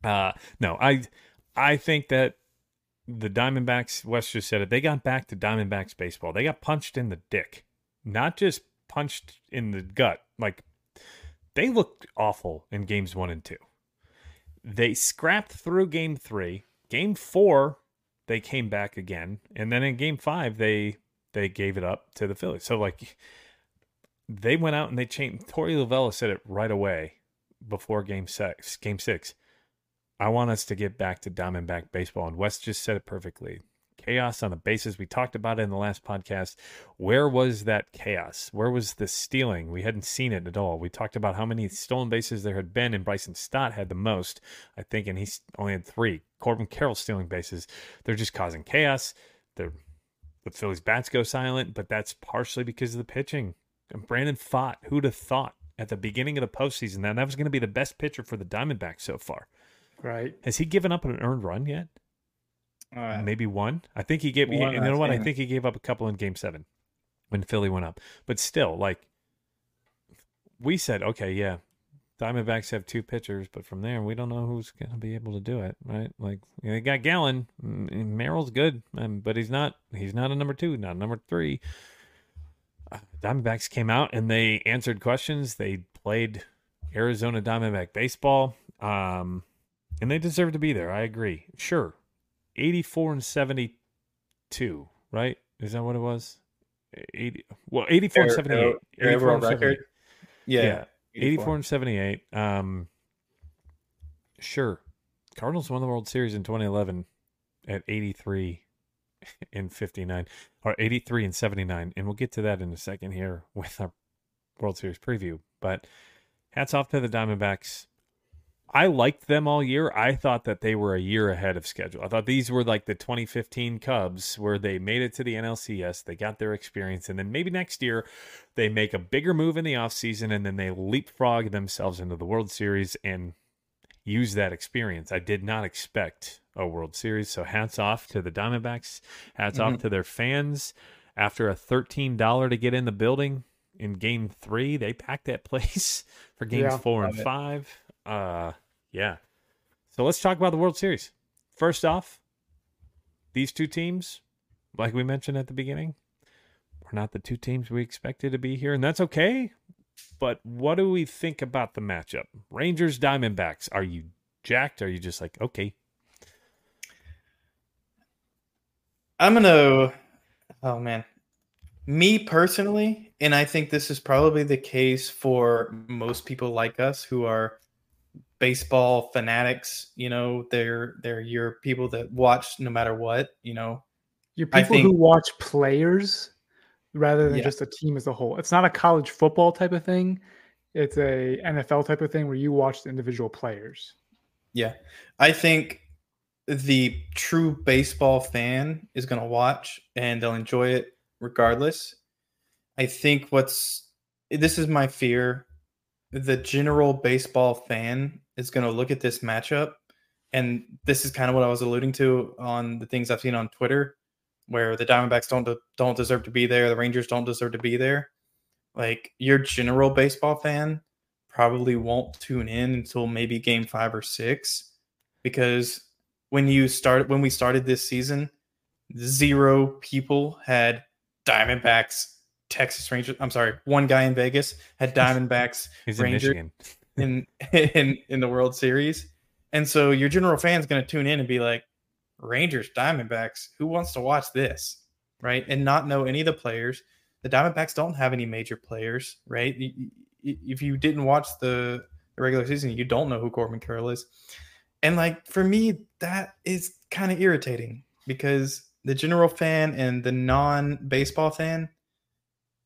[SPEAKER 1] uh, no, I I think that the Diamondbacks, Wes just said it, they got back to Diamondbacks baseball. They got punched in the dick, not just punched in the gut. Like they looked awful in games one and two. They scrapped through game three. Game four, they came back again, and then in game five, they they gave it up to the Phillies. So like they went out and they changed. Torey Lovullo said it right away before game six. Game six. I want us to get back to Diamondback baseball, and Wes just said it perfectly. Chaos on the bases. We talked about it in the last podcast. Where was that chaos? Where was the stealing? We hadn't seen it at all. We talked about how many stolen bases there had been, and Bryson Stott had the most, I think, and he's only had three. Corbin Carroll stealing bases. They're just causing chaos. They're, the Phillies' bats go silent, but that's partially because of the pitching. And Brandon Pfaadt, who'd have thought at the beginning of the postseason that that was going to be the best pitcher for the Diamondbacks so far?
[SPEAKER 3] Right.
[SPEAKER 1] Has he given up an earned run yet?
[SPEAKER 4] All right.
[SPEAKER 1] Maybe one. I think he gave.
[SPEAKER 4] One,
[SPEAKER 1] you know what? I
[SPEAKER 4] think.
[SPEAKER 1] think he gave up a couple in Game Seven when Philly went up. But still, like we said, okay, yeah, Diamondbacks have two pitchers, but from there we don't know who's going to be able to do it, right? Like you know, they got Gallen, mm, Merrill's good, um, but he's not. He's not a number two, not a number three. Uh, Diamondbacks came out and they answered questions. They played Arizona Diamondback baseball, um, and they deserve to be there. I agree. Sure, 84 and 72, right? Is that what it was? 80, well, 84 and
[SPEAKER 4] Their-
[SPEAKER 1] 78.
[SPEAKER 4] their
[SPEAKER 1] 84
[SPEAKER 4] overall
[SPEAKER 1] and 78.
[SPEAKER 4] record. Yeah.
[SPEAKER 1] Yeah, 84 and 78. Um, sure. Cardinals won the World Series in 2011. at 83 and 59 or 83 and 79 and we'll get to that in a second here with our World Series preview. But hats off to the Diamondbacks. I liked them all year. I thought that they were a year ahead of schedule. I thought these were like the 2015 Cubs where they made it to the NLCS, they got their experience, and then maybe next year they make a bigger move in the offseason and then they leapfrog themselves into the World Series and use that experience. I did not expect a World Series. So hats off to the Diamondbacks. Hats mm-hmm. off to their fans. After a $13 to get in the building in game three, they packed that [laughs] place for games yeah, four and it. five. Uh yeah. So let's talk about the World Series. First off, these two teams, like we mentioned at the beginning, were not the two teams we expected to be here, and that's okay. But what do we think about the matchup? Rangers Diamondbacks. Are you jacked? Are you just like, okay?
[SPEAKER 4] I'm gonna oh man. Me personally, and I think this is probably the case for most people like us who are baseball fanatics, you know, they're they're your people that watch no matter what, you know.
[SPEAKER 3] You're people think, who watch players rather than yeah. just a team as a whole. It's not a college football type of thing. It's a NFL type of thing where you watch the individual players.
[SPEAKER 4] Yeah. I think the true baseball fan is going to watch and they'll enjoy it regardless. I think what's this is my fear. The general baseball fan is going to look at this matchup, and this is kind of what I was alluding to on the things I've seen on Twitter where the Diamondbacks don't don't deserve to be there, the Rangers don't deserve to be there. Like your general baseball fan probably won't tune in until maybe game 5 or 6 because when you started when we started this season, zero people had Diamondbacks Texas Rangers. I'm sorry, one guy in Vegas had [laughs] Diamondbacks Rangers in, in [laughs] in in the World Series. And so your general fan's going to tune in and be like, Rangers, Diamondbacks, who wants to watch this? Right. And not know any of the players. The Diamondbacks don't have any major players, right? If you didn't watch the, regular season, you don't know who Corbin Carroll is. And like for me, that is kind of irritating because the general fan and the non baseball fan,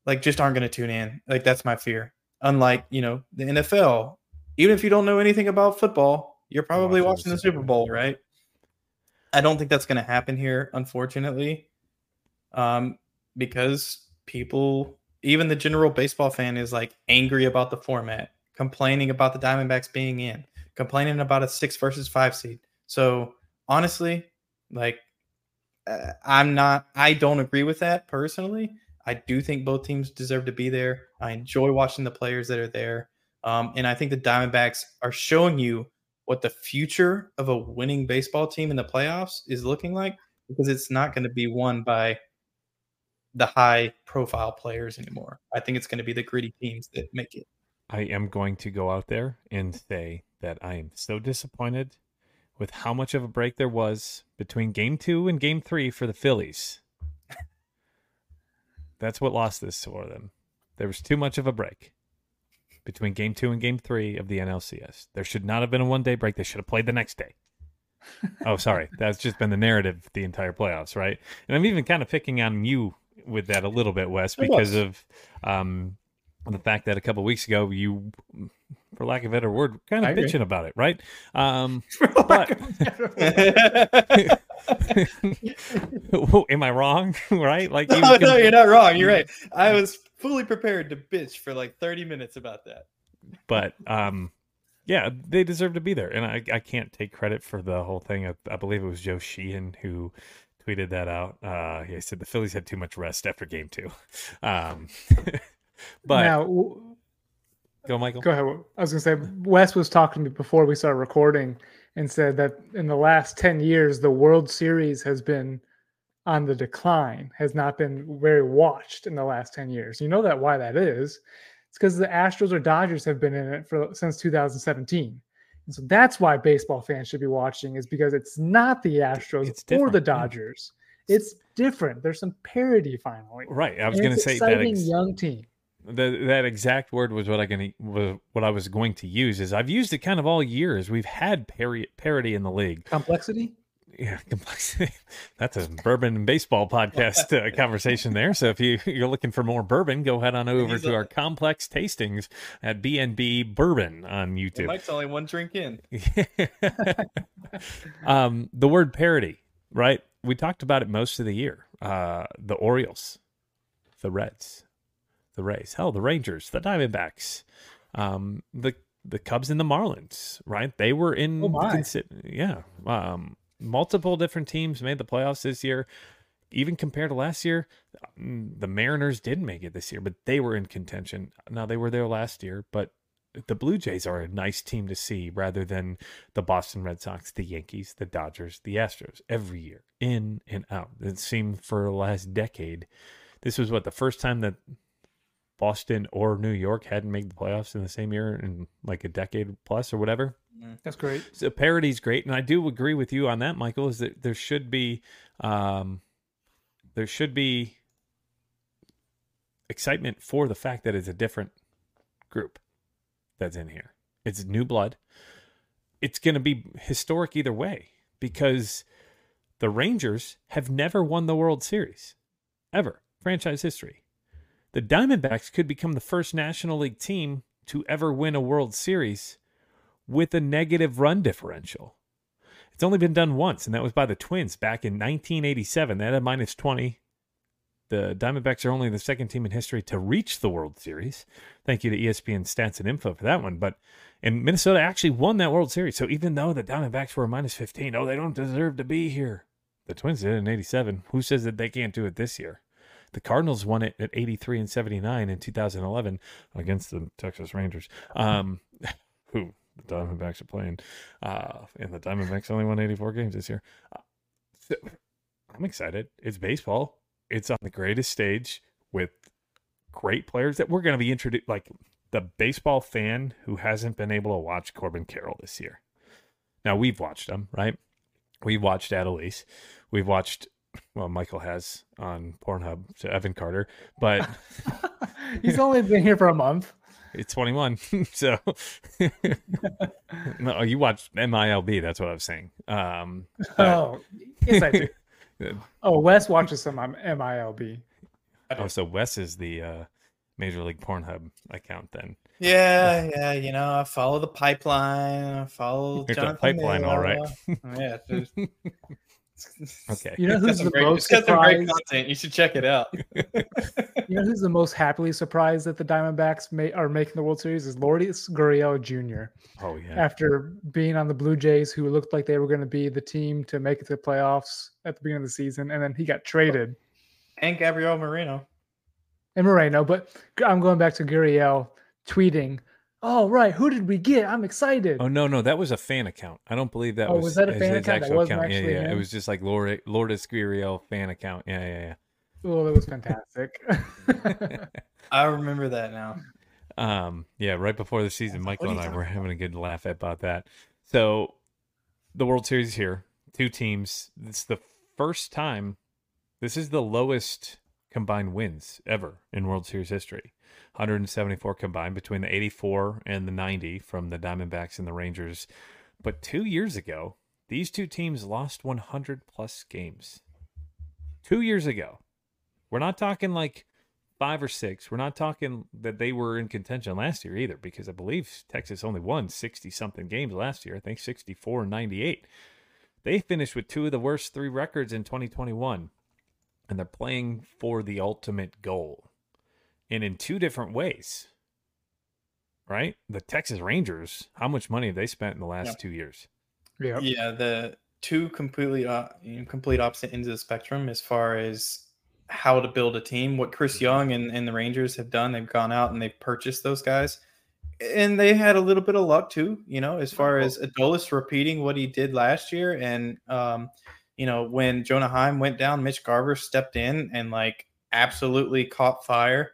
[SPEAKER 4] like, just aren't going to tune in. Like, that's my fear. Unlike, you know, the NFL, even if you don't know anything about football, you're probably watching the Super Bowl, right? I don't think that's going to happen here, unfortunately, um, because people, even the general baseball fan, is like angry about the format, complaining about the Diamondbacks being in, complaining about a six versus five seed. So honestly, like, uh, I'm not, I don't agree with that personally. I do think both teams deserve to be there. I enjoy watching the players that are there. Um, and I think the Diamondbacks are showing you what the future of a winning baseball team in the playoffs is looking like because it's not going to be won by the high profile players anymore. I think it's going to be the gritty teams that make it.
[SPEAKER 1] I am going to go out there and say that I am so disappointed with how much of a break there was between game two and game three for the Phillies. [laughs] That's what lost this for them. There was too much of a break between game two and game three of the NLCS. There should not have been a one day break. They should have played the next day. oh, sorry. [laughs] That's just been the narrative the entire playoffs, right? And I'm even kind of picking on you with that a little bit, Wes, because of um, the fact that a couple weeks ago you, for lack of a better word, kind of bitching about it, right? Um, [laughs] but [laughs] am I wrong? right?
[SPEAKER 4] Like, no, no, you're not wrong. You're right. I was fully prepared to bitch for like 30 minutes about that.
[SPEAKER 1] But um yeah, they deserve to be there. And I, I can't take credit for the whole thing. I, I believe it was Joe Sheehan who tweeted that out. Uh he said the Phillies had too much rest after game two. [laughs] Um [laughs] but now go Michael.
[SPEAKER 3] Go ahead. I was gonna say Wes was talking to before we started recording and said that in the last 10 years the World Series has been on the decline, has not been very watched in the last 10 years. You know that why that is. It's because the Astros or Dodgers have been in it for since 2017. And so that's why baseball fans should be watching is because it's not the Astros or the Dodgers. Yeah. It's different. There's some parity finally.
[SPEAKER 1] Right. I was going to say that
[SPEAKER 3] ex- young team.
[SPEAKER 1] The, that exact word was what I going to what I was going to use is I've used it kind of all years. We've had parity parity in the league.
[SPEAKER 3] Complexity
[SPEAKER 1] Yeah, complexity. [laughs] That's a bourbon and baseball podcast uh, [laughs] conversation there. So if you [laughs] you're looking for more bourbon, go head on over to
[SPEAKER 4] a-
[SPEAKER 1] our complex tastings at BNB Bourbon on YouTube.
[SPEAKER 4] Mike's only one drink in.
[SPEAKER 1] um, the word parody, right? We talked about it most of the year. Uh, the Orioles, the Reds, the Rays, hell, the Rangers, the Diamondbacks, um, the the Cubs and the Marlins, right? They were in,
[SPEAKER 3] Oh,
[SPEAKER 1] yeah, um, multiple different teams made the playoffs this year. Even compared to last year, mm, the Mariners didn't make it this year, but they were in contention. Now they were there last year, but the Blue Jays are a nice team to see rather than the Boston Red Sox, the Yankees, the Dodgers, the Astros every year, in and out. It seemed for the last decade. This was what the first time that Boston or New York hadn't made the playoffs in the same year in like a decade plus or whatever.
[SPEAKER 3] That's great.
[SPEAKER 1] So parody's great, and I do agree with you on that, Michael. Is that there should be, um, there should be excitement for the fact that it's a different group that's in here. It's new blood. It's going to be historic either way because the Rangers have never won the World Series ever, franchise history. The Diamondbacks could become the first National League team to ever win a World Series with a negative run differential. It's only been done once, and that was by the Twins back in 1987. They had a minus 20. The Diamondbacks are only the second team in history to reach the World Series. Thank you to ESPN Stats and Info for that one. But and Minnesota actually won that World Series. So even though the Diamondbacks were a minus 15, oh, they don't deserve to be here. The Twins did in 87. Who says that they can't do it this year? The Cardinals won it at 83 and 79 in 2011 against the Texas Rangers. Um, [laughs] who the Diamondbacks are playing. Uh, and the Diamondbacks only won 84 games this year. Uh, so I'm excited. It's baseball. It's on the greatest stage with great players that we're going to be introduced. Like the baseball fan who hasn't been able to watch Corbin Carroll this year. Now we've watched him, right? We've watched Adolis. We've watched, well, Michael has on Pornhub, to Evan Carter, but [laughs]
[SPEAKER 3] He's only been here for a month.
[SPEAKER 1] it's 21. [laughs] so, [laughs] no, you watch MILB. That's what I was saying. Um, but-
[SPEAKER 3] Oh, yes, I do. Oh, Wes watches some on MILB.
[SPEAKER 1] oh, so Wes is the uh, Major League Pornhub account then.
[SPEAKER 4] Yeah, yeah, you know, I follow the pipeline. I follow
[SPEAKER 1] You're the
[SPEAKER 4] Jonathan
[SPEAKER 1] pipeline, all right.
[SPEAKER 4] Miller. yeah, there's-
[SPEAKER 1] Okay.
[SPEAKER 3] You know
[SPEAKER 4] it's
[SPEAKER 3] who's the
[SPEAKER 4] great,
[SPEAKER 3] most
[SPEAKER 4] some great
[SPEAKER 3] surprised?
[SPEAKER 4] content. You should check it out. [laughs]
[SPEAKER 3] You know who's the most happily surprised that the Diamondbacks may, are making the World Series is Lourdes Gurriel Jr.
[SPEAKER 1] Oh, yeah.
[SPEAKER 3] After being on the Blue Jays, who looked like they were going to be the team to make it to the playoffs at the beginning of the season, and then he got traded.
[SPEAKER 4] And Gabriel Moreno.
[SPEAKER 3] And Moreno, but I'm going back to Gurriel tweeting, "Oh right, who did we get? I'm excited."
[SPEAKER 1] Oh no, no, that was a fan account. I don't believe that
[SPEAKER 3] Oh,
[SPEAKER 1] was.
[SPEAKER 3] was that a fan
[SPEAKER 1] his
[SPEAKER 3] account? That
[SPEAKER 1] actual
[SPEAKER 3] wasn't
[SPEAKER 1] account. Yeah,
[SPEAKER 3] actually
[SPEAKER 1] yeah. It
[SPEAKER 3] him?
[SPEAKER 1] was just like Lord Lourdes Gurriel fan account. Yeah, yeah,
[SPEAKER 3] yeah. Well, that was fantastic. [laughs]
[SPEAKER 4] I remember that now.
[SPEAKER 1] yeah. Um, yeah. Right before the season,
[SPEAKER 4] What
[SPEAKER 1] Michael and I were having a good laugh about that. So, the World Series is here. Two teams. It's the first time. This is the lowest combined wins ever in World Series history. 174 combined between the 84 and the 90 from the Diamondbacks and the Rangers. But two years ago, these two teams lost 100 plus games. Two years ago. We're not talking like five or six. We're not talking that they were in contention last year either, because I believe Texas only won 60 something games last year. I think 64 and 98. They finished with two of the worst three records in 2021, and they're playing for the ultimate goal and in two different ways. Right? The Texas Rangers, how much money have they spent in the last
[SPEAKER 4] Yeah.
[SPEAKER 1] two years?
[SPEAKER 3] yeah.
[SPEAKER 4] Yeah, the two completely uh, complete opposite ends of the spectrum as far as how to build a team. What Chris Young and, and the Rangers have done, they've gone out and they've purchased those guys. And they had a little bit of luck too, you know, as far as Adolis repeating what he did last year. And, um, you know, when Jonah Heim went down, Mitch Garver stepped in and like absolutely caught fire.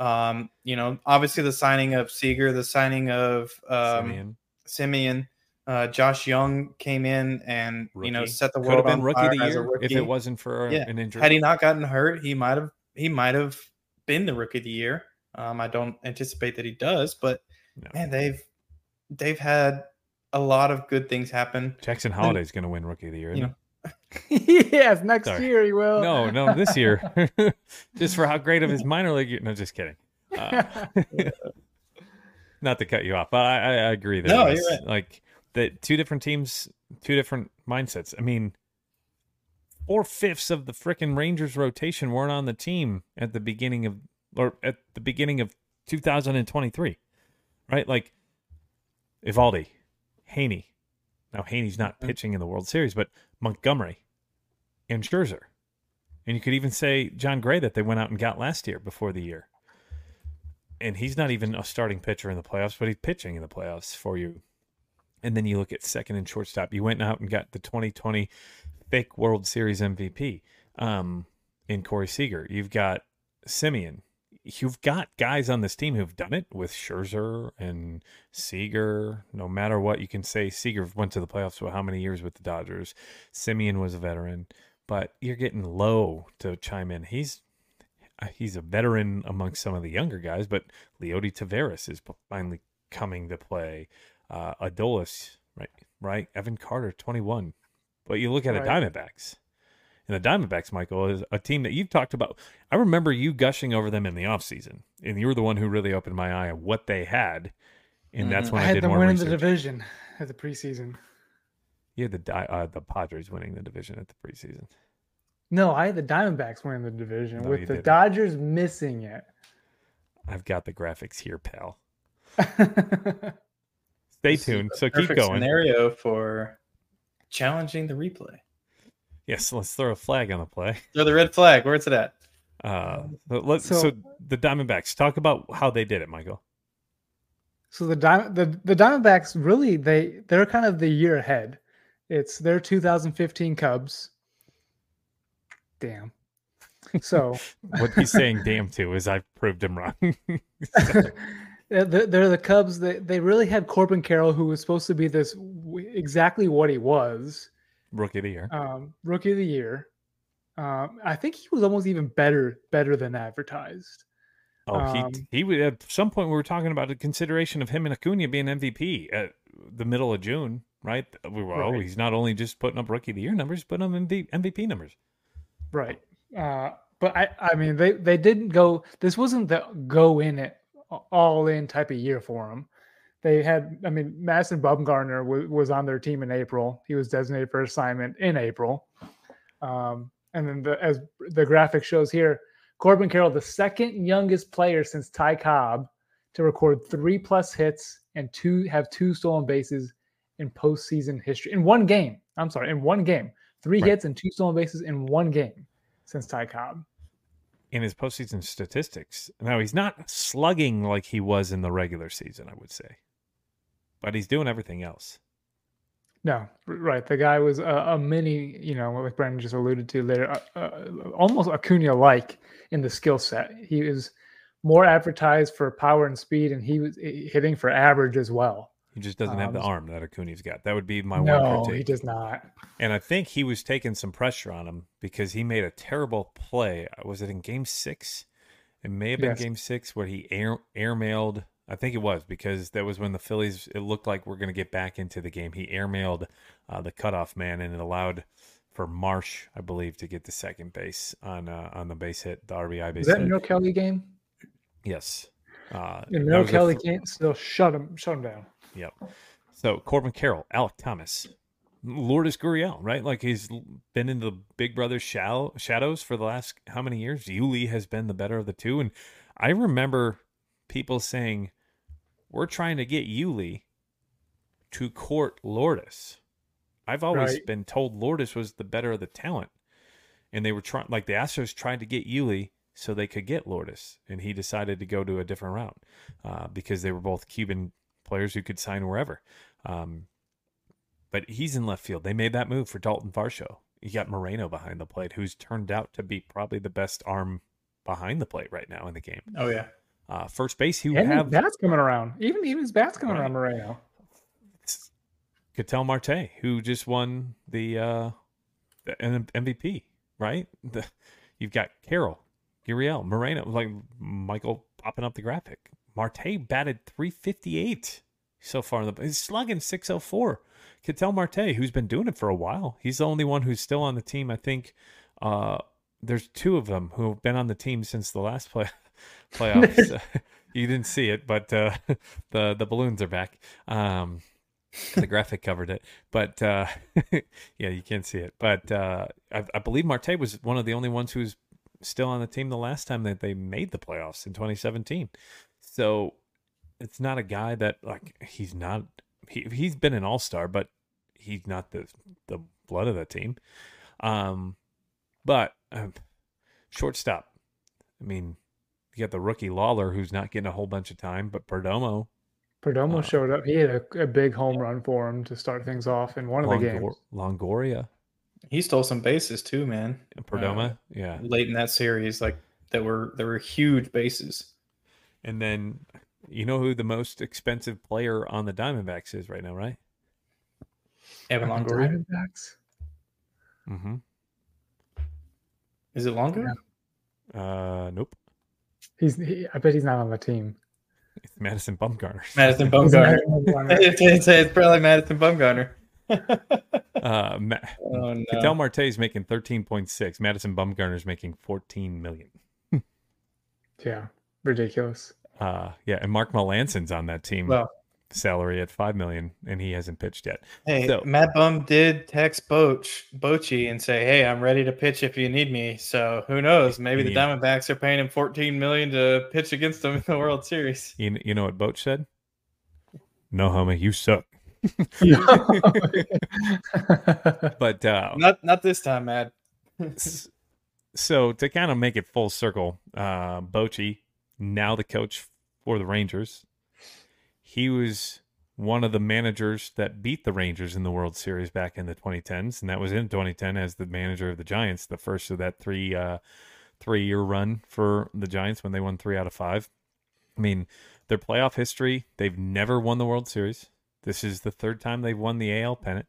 [SPEAKER 4] Um, you know, obviously the signing of Seager, the signing of um,
[SPEAKER 1] Semien.
[SPEAKER 4] Semien. Uh, Josh Jung came in and you know set the
[SPEAKER 1] Could
[SPEAKER 4] world
[SPEAKER 1] have been
[SPEAKER 4] on
[SPEAKER 1] rookie of
[SPEAKER 4] fire
[SPEAKER 1] the
[SPEAKER 4] as a
[SPEAKER 1] year if it wasn't for
[SPEAKER 4] Yeah.
[SPEAKER 1] an injury.
[SPEAKER 4] Had he not gotten hurt, he might have he might have been the rookie of the year. Um, I don't anticipate that he does, but
[SPEAKER 1] No.
[SPEAKER 4] man, they've they've had a lot of good things happen.
[SPEAKER 1] Jackson Holliday's going to win rookie of the year.
[SPEAKER 4] You know, [laughs]
[SPEAKER 3] yes, next
[SPEAKER 1] Sorry.
[SPEAKER 3] year he will.
[SPEAKER 1] No, no, this year, [laughs] [laughs] just for how great of his minor league. year- No, just kidding. Uh, not to cut you off, but I, I I agree. That
[SPEAKER 4] No, you're
[SPEAKER 1] was,
[SPEAKER 4] right.
[SPEAKER 1] Like the two different teams, two different mindsets. I mean, four fifths of the frickin' Rangers rotation weren't on the team at the beginning of, or at the beginning of 2023, right? Like Eovaldi, Heaney. Now Heaney's not pitching in the World Series, but Montgomery and Scherzer. And you could even say Jon Gray that they went out and got last year before the year. And he's not even a starting pitcher in the playoffs, but he's pitching in the playoffs for you. And then you look at second and shortstop. You went out and got the 2020 fake World Series MVP um, in Corey Seager. You've got Semien. You've got guys on this team who've done it with Scherzer and Seager. No matter what you can say, Seager went to the playoffs for how many years with the Dodgers? Semien was a veteran, but you're getting low to chime in. He's uh, he's a veteran amongst some of the younger guys, but Leody Taveras is finally coming to play. Uh, Adolis, right, right, Evan Carter, 21. But you look at the Diamondbacks, and the Diamondbacks, Michael, is a team that you've talked about. I remember you gushing over them in the offseason, and you were the one who really opened my eye on what they had. And that's
[SPEAKER 4] Mhm.
[SPEAKER 1] when
[SPEAKER 3] I
[SPEAKER 1] I,
[SPEAKER 3] had
[SPEAKER 1] did
[SPEAKER 3] them
[SPEAKER 1] more
[SPEAKER 3] winning
[SPEAKER 1] research.
[SPEAKER 3] the division at the preseason.
[SPEAKER 1] You had the Di- uh, the Padres winning the division at the preseason.
[SPEAKER 3] No, I had the Diamondbacks winning the division
[SPEAKER 1] No,
[SPEAKER 3] with the
[SPEAKER 1] didn't.
[SPEAKER 3] Dodgers missing it.
[SPEAKER 1] I've got the graphics here, pal. [laughs] Stay
[SPEAKER 4] This is
[SPEAKER 1] tuned.
[SPEAKER 4] the
[SPEAKER 1] So keep going.
[SPEAKER 4] Scenario for challenging the replay.
[SPEAKER 1] Yes, let's throw a flag on the play.
[SPEAKER 4] Throw the red flag. Where's it at?
[SPEAKER 1] Uh, but let's, so,
[SPEAKER 3] So-
[SPEAKER 1] the Diamondbacks. Talk about how they did it, Michael.
[SPEAKER 3] So the Diamond the, the Diamondbacks really they they're kind of the year ahead. It's their 2015 Cubs. Damn. So [laughs]
[SPEAKER 1] What he's saying, "damn," to is I've proved him wrong. [laughs] [laughs]
[SPEAKER 3] they're, they're the Cubs. They they really had Corbin Carroll, who was supposed to be this exactly what he was,
[SPEAKER 1] Rookie of the year.
[SPEAKER 3] um, rookie of the year. Um, I think he was almost even better better than advertised.
[SPEAKER 1] Oh,
[SPEAKER 3] um,
[SPEAKER 1] he he would at some point we were talking about the consideration of him and Acuna being MVP at the middle of June, right? We were, oh, he's not only just putting up rookie of the year numbers, but MV, MVP numbers.
[SPEAKER 3] Right. Uh, but I, I mean, they, they didn't go, this wasn't the go in it all in type of year for them. They had, I mean, Madison Bumgarner w- was on their team in April. He was designated for assignment in April. Um, and then the, as the graphic shows here, Corbin Carroll, the second youngest player since Ty Cobb to record three plus hits and two have two stolen bases in postseason history in one game. I'm sorry, in one game, three
[SPEAKER 1] Right.
[SPEAKER 3] hits and two stolen bases in one game since Ty Cobb.
[SPEAKER 1] in his postseason statistics. Now he's not slugging like he was in the regular season, I would say, but he's doing everything else.
[SPEAKER 3] No, right. The guy was a, a mini, you know, like Brandon just alluded to there, uh, uh, almost Acuna like in the skill set. He was more advertised for power and speed, and he was hitting for average as well.
[SPEAKER 1] He just doesn't have the
[SPEAKER 3] Um,
[SPEAKER 1] arm that Acuna's got. That would be my one
[SPEAKER 3] no,
[SPEAKER 1] critique.
[SPEAKER 3] he does not.
[SPEAKER 1] And I think he was taking some pressure on him because he made a terrible play. Was it in Game Six? It may have been
[SPEAKER 3] Yes.
[SPEAKER 1] Game Six where he air airmailed. I think it was because that was when the Phillies. It looked like we're going to get back into the game. He airmailed uh, the cutoff man, and it allowed for Marsh, I believe, to get the second base on uh, on the base hit, the RBI base
[SPEAKER 3] Is that
[SPEAKER 1] hit.
[SPEAKER 3] Kelly game?
[SPEAKER 1] Yes. Uh,
[SPEAKER 3] And
[SPEAKER 1] that
[SPEAKER 3] Merrill
[SPEAKER 1] was the
[SPEAKER 3] Kelly
[SPEAKER 1] fir-
[SPEAKER 3] can't still shut him, shut him down.
[SPEAKER 1] Yep. So Corbin Carroll, Alek Thomas, Lourdes Gurriel, right? Like he's been in the Big Brother shallow, shadows for the last how many years? Yuli has been the better of the two, and I remember people saying, "We're trying to get Yuli to court Lourdes." I've always
[SPEAKER 3] Right.
[SPEAKER 1] been told Lourdes was the better of the talent, and they were trying, like the Astros tried to get Yuli so they could get Lourdes, and he decided to go to a different route uh, because they were both Cuban players who could sign wherever. Um, but he's in left field. They made that move for Dalton Varsho. You got Moreno behind the plate, who's turned out to be probably the best arm behind the plate right now in the game.
[SPEAKER 4] Oh yeah.
[SPEAKER 1] Uh, first base, who
[SPEAKER 3] And
[SPEAKER 1] have
[SPEAKER 3] bats coming around. Even even his bats coming
[SPEAKER 1] Right.
[SPEAKER 3] around Moreno.
[SPEAKER 1] Ketel Marte, who just won the, uh, MVP, right? The, you've got Carroll, Gurriel, Moreno, like Michael popping up the graphic. Marte batted 358 so far in the he's slugging 604. Ketel Marte, who's been doing it for a while. He's the only one who's still on the team. I think uh, there's two of them who have been on the team since the last [laughs] play playoffs. [laughs] [laughs] you didn't see it, but uh, [laughs] the the balloons are back. Um, the graphic covered it, but uh, yeah, you can't see it. But uh, I, I believe Marte was one of the only ones who's still on the team the last time that they made the playoffs in 2017. So it's not a guy that like he's not he he's been an all star, but he's not the the blood of the team. Um, but um, shortstop. I mean, you got the rookie Lawlar, who's not getting a whole bunch of time, but Perdomo.
[SPEAKER 3] Perdomo
[SPEAKER 1] Uh,
[SPEAKER 3] showed up. He had a, a big home run for him to start things off in one of the games.
[SPEAKER 1] Longoria,
[SPEAKER 4] He stole some bases too, man.
[SPEAKER 1] Perdomo, yeah,
[SPEAKER 4] Late in that series, like that were there were huge bases.
[SPEAKER 1] and then you know who the most expensive player on the Diamondbacks is right now, right?
[SPEAKER 4] Evan Longoria.
[SPEAKER 3] Diamondbacks?
[SPEAKER 1] Mm-hmm.
[SPEAKER 4] Is it Longoria?
[SPEAKER 1] Uh, nope,
[SPEAKER 3] He's. He, I bet he's not on the team.
[SPEAKER 1] it's Madison Bumgarner. [laughs]
[SPEAKER 4] Madison [laughs]
[SPEAKER 3] He's not
[SPEAKER 4] Bumgarner.
[SPEAKER 3] on the- [laughs]
[SPEAKER 4] it's, it's, it's probably Madison Bumgarner.
[SPEAKER 1] Uh, Ma-
[SPEAKER 4] oh no.
[SPEAKER 1] Ketel Marte is making thirteen point six. Madison Bumgarner is making fourteen million.
[SPEAKER 3] yeah, ridiculous.
[SPEAKER 1] Uh, yeah, and Mark Melancon's on that team.
[SPEAKER 4] Well,
[SPEAKER 1] salary at five million, and he hasn't pitched yet.
[SPEAKER 4] hey,
[SPEAKER 1] So-
[SPEAKER 4] Matt Bum did text Boch Bochy and say, "Hey, I'm ready to pitch if you need me." So who knows? Maybe the
[SPEAKER 1] Yeah.
[SPEAKER 4] Diamondbacks are paying him 14 million to pitch against them in the World Series.
[SPEAKER 1] You, you know what Boch said? No, homie, you suck. [laughs] But uh,
[SPEAKER 4] Not not this time, Matt.
[SPEAKER 1] so to kind of make it full circle, uh, Bochy, now the coach for the Rangers, he was one of the managers that beat the Rangers in the World Series back in the 2010s, and that was in 2010 as the manager of the Giants, the first of that three uh, three year run for the Giants when they won three out of five. I mean, their playoff history, they've never won the World Series. This is the third time they've won the AL pennant.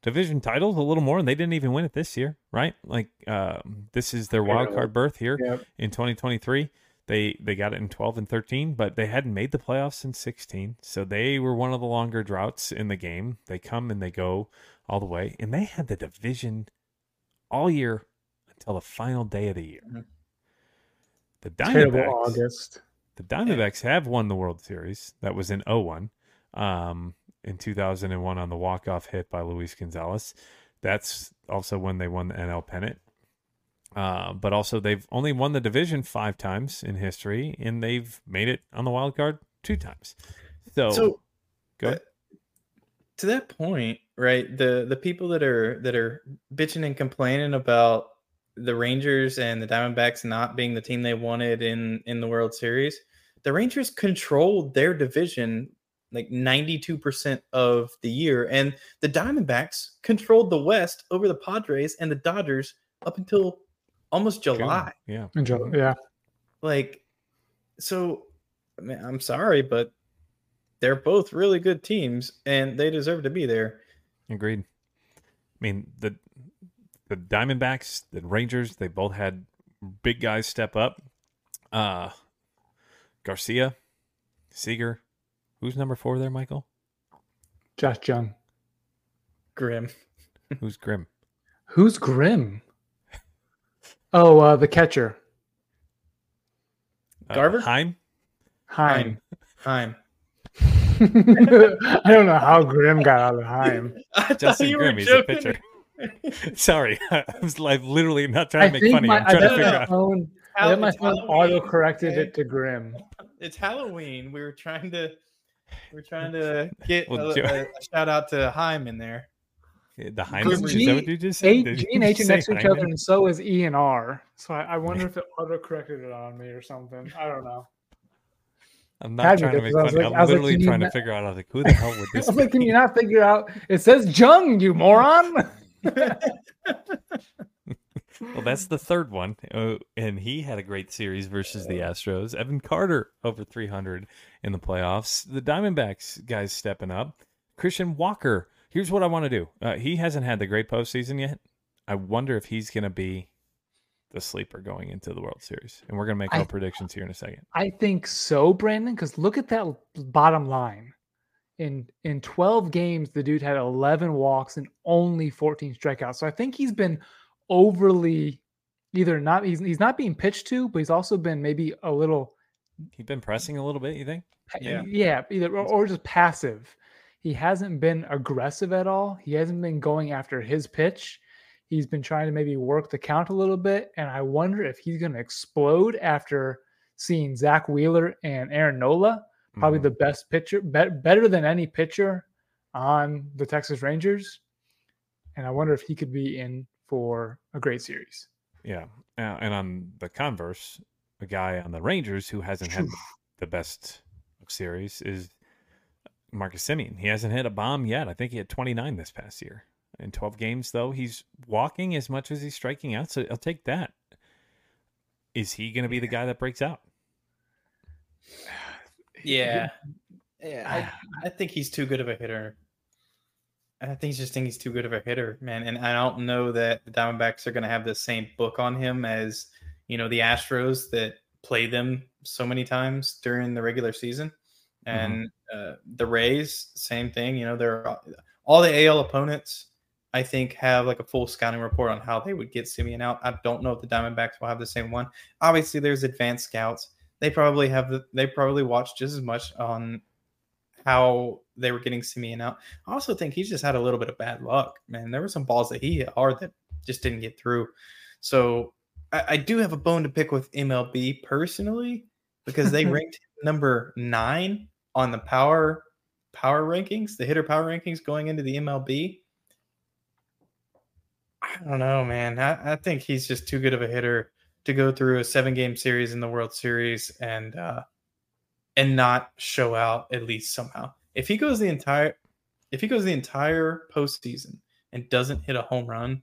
[SPEAKER 1] Division titles a little more, and they didn't even win it this year, right? Like uh, this is their wild card berth here in 2023. They they got it in 12 and 13, but they hadn't made the playoffs since 16. So they were one of the longer droughts in the game. They come and they go all the way, and they had the division all year until the final day of the year.
[SPEAKER 4] Mhm.
[SPEAKER 1] The Diamondbacks,
[SPEAKER 3] August.
[SPEAKER 1] the Diamondbacks have won the World Series. That was in 01. Um, in 2001 on the walk-off hit by Luis Gonzalez. That's also when they won the NL pennant. Uh, but also they've only won the division five times in history, and they've made it on the wild card two times. So,
[SPEAKER 4] So
[SPEAKER 1] go ahead.
[SPEAKER 4] to that point, right? The the people that are that are bitching and complaining about the Rangers and the Diamondbacks not being the team they wanted in in the World Series, the Rangers controlled their division like 92% of the year and the Diamondbacks controlled the West over the Padres and the Dodgers up until almost July.
[SPEAKER 1] yeah,
[SPEAKER 3] Enjoy- Yeah.
[SPEAKER 4] Like so I mean, I'm sorry but they're both really good teams and they deserve to be there.
[SPEAKER 1] agreed. I mean the the Diamondbacks, the Rangers, they both had big guys step up. Uh, Garcia, Seager, who's number four there, Michael?
[SPEAKER 3] Josh Jung.
[SPEAKER 4] Grim.
[SPEAKER 1] Who's Grim?
[SPEAKER 3] Who's Grim? Oh, uh, the catcher.
[SPEAKER 1] Uh,
[SPEAKER 4] Garver?
[SPEAKER 1] Heim.
[SPEAKER 3] Heim.
[SPEAKER 4] Heim. [laughs]
[SPEAKER 3] I don't know how Grim got out of Heim. [laughs]
[SPEAKER 4] I thought
[SPEAKER 1] Justin
[SPEAKER 4] you were
[SPEAKER 1] Grimm, he's a pitcher. [laughs] Sorry, I was like literally not trying
[SPEAKER 3] I
[SPEAKER 1] to make
[SPEAKER 3] think
[SPEAKER 1] funny.
[SPEAKER 3] my,
[SPEAKER 1] I'm
[SPEAKER 3] I
[SPEAKER 1] trying to figure out.
[SPEAKER 3] phone, I
[SPEAKER 4] Hall-
[SPEAKER 3] bet my phone auto corrected
[SPEAKER 4] okay?
[SPEAKER 3] it to Grim.
[SPEAKER 4] It's Halloween. We were trying to we're trying to get
[SPEAKER 1] Well,
[SPEAKER 4] a, a- a shout out to Heim in there.
[SPEAKER 1] The Hyman.
[SPEAKER 3] Because
[SPEAKER 1] Is that what you just said? Did
[SPEAKER 3] G
[SPEAKER 1] you
[SPEAKER 3] and H are next to each other, and so is E and R. So I, I wonder if it auto corrected it on me or something. I don't know.
[SPEAKER 1] I'm not
[SPEAKER 3] Had
[SPEAKER 1] trying to make
[SPEAKER 3] fun. I was like- I
[SPEAKER 1] I'm
[SPEAKER 3] was like,
[SPEAKER 1] literally
[SPEAKER 3] can
[SPEAKER 1] trying to
[SPEAKER 3] not-
[SPEAKER 1] figure out. I was like, who the hell would [laughs] this
[SPEAKER 3] I'm like, can you not figure out? It says Jung, you moron. [laughs] [laughs]
[SPEAKER 1] Well, that's the third one, uh, and he had a great series versus the Astros. Evan Carter over 300 in the playoffs. The Diamondbacks guys stepping up. Christian Walker. Here's what I want to do. Uh, he hasn't had the great postseason yet. I wonder if he's going to be the sleeper going into the World Series, and we're going to make
[SPEAKER 3] I-
[SPEAKER 1] our predictions here in a second.
[SPEAKER 3] I think so, Brandon. Because look at that bottom line. in in 12 games, the dude had 11 walks and only 14 strikeouts. So I think he's been overly either not he's he's not being pitched to, but he's also been maybe a little
[SPEAKER 1] He's been pressing a little bit, you think?
[SPEAKER 4] Yeah.
[SPEAKER 3] yeah, either or, or just passive. He hasn't been aggressive at all. He hasn't been going after his pitch. He's been trying to maybe work the count a little bit, and I wonder if he's going to explode after seeing Zack Wheeler and Aaron Nola, probably
[SPEAKER 1] Mhm.
[SPEAKER 3] the best pitcher, be- better than any pitcher on the Texas Rangers. And I wonder if he could be in for a great series.
[SPEAKER 1] Yeah. And on the converse, a guy on the Rangers who hasn't had the, best of series is Marcus Semien. He hasn't hit a bomb yet. I think he had 29 this past year. In 12 games, though, he's walking as much as he's striking out. So I'll take that. Is he going to be the guy that breaks out? [sighs]
[SPEAKER 4] Yeah. Yeah. I, I think he's too good of a hitter. I think he's just think he's too good of a hitter, man. And I don't know that the Diamondbacks are going to have the same book on him as, you know, the Astros that play them so many times during the regular season. And uh, the Rays, same thing. You know, they're all the AL opponents, I think, have like a full scouting report on how they would get Semien out. I don't know if the Diamondbacks will have the same one. Obviously, there's advanced scouts. They probably have the, they probably watched just as much on how they were getting Semien out. I also think he's just had a little bit of bad luck, man. There were some balls that he hit hard that just didn't get through. So I, I do have a bone to pick with MLB personally because they [laughs] ranked number nine on the power power rankings, the hitter power rankings going into the MLB. I don't know, man. I, I think he's just too good of a hitter to go through a seven game series in the World Series and uh and not show out at least somehow. If he goes the entire if he goes the entire postseason and doesn't hit a home run,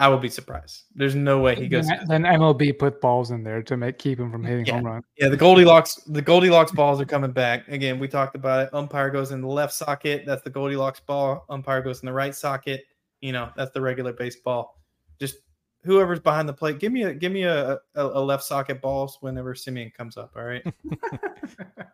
[SPEAKER 4] I will be surprised. There's no way he goes.
[SPEAKER 3] then, then MLB put balls in there to make keep him from hitting
[SPEAKER 4] Yeah.
[SPEAKER 3] home run.
[SPEAKER 4] Yeah, the Goldilocks the Goldilocks balls are coming back. Again, we talked about it. Umpire goes in the left socket, that's the Goldilocks ball. Umpire goes in the right socket, you know, that's the regular baseball. Just whoever's behind the plate, give me a give me a, a, a left socket balls whenever Semien comes up, all right? [laughs]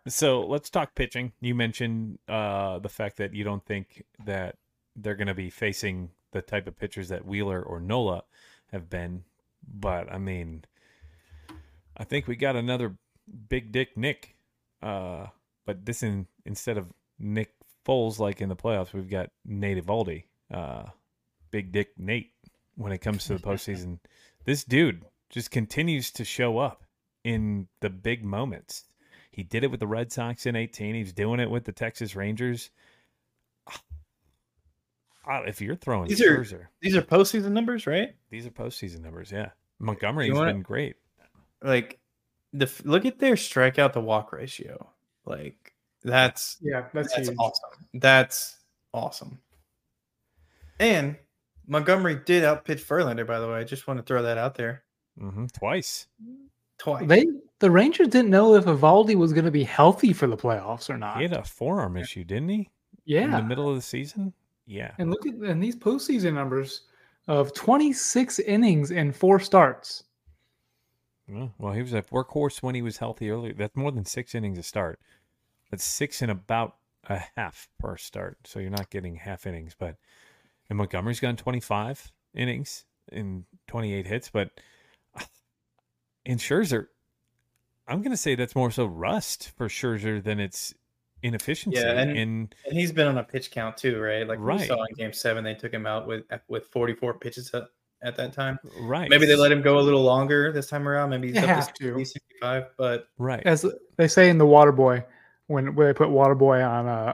[SPEAKER 1] So let's talk pitching. You mentioned uh, the fact that you don't think that they're going to be facing the type of pitchers that Wheeler or Nola have been, but I mean, I think we got another big dick Nick, uh, but this in instead of Nick Foles like in the playoffs, we've got Nate Eovaldi, uh, big dick Nate. When it comes to the postseason, [laughs] this dude just continues to show up in the big moments. He did it with the Red Sox in 18. He's doing it with the Texas Rangers. Ah, If you're throwing
[SPEAKER 4] These are-
[SPEAKER 1] Scherzer,
[SPEAKER 4] These are postseason numbers, right?
[SPEAKER 1] these are postseason numbers. Yeah, Montgomery's
[SPEAKER 4] You wanna-
[SPEAKER 1] been great.
[SPEAKER 4] Like the look at their strikeout to walk ratio. Like that's
[SPEAKER 3] Yeah, that's,
[SPEAKER 4] That's awesome. That's awesome. And Montgomery did outpitch Verlander, by the way. I just want to throw that out there
[SPEAKER 1] hmm Twice.
[SPEAKER 4] twice.
[SPEAKER 3] They the Rangers didn't know if Eovaldi was going to be healthy for the playoffs or not.
[SPEAKER 1] He had a forearm issue, didn't he? Yeah. In the middle of the season. Yeah.
[SPEAKER 3] and look at and these postseason numbers of 26 innings and four starts.
[SPEAKER 1] Well, he was a workhorse when he was healthy earlier. That's more than six innings a start. That's six and about a half per start. So you're not getting half innings. But and Montgomery's gone 25 innings in 28 hits. But [sighs] in Scherzer, I'm going to say that's more so rust for Scherzer than it's inefficiency.
[SPEAKER 4] Yeah, and-
[SPEAKER 1] in
[SPEAKER 4] and he's been on a pitch count too, right? Like
[SPEAKER 1] Right.
[SPEAKER 4] we saw in Game Seven, they took him out with with 44 pitches at, at that time.
[SPEAKER 1] right.
[SPEAKER 4] Maybe they let him go a little longer this time around. Maybe he's
[SPEAKER 3] They
[SPEAKER 4] up to
[SPEAKER 3] to.
[SPEAKER 4] 65, but
[SPEAKER 1] right.
[SPEAKER 3] As they say in the Waterboy, when when they put Water Boy on uh,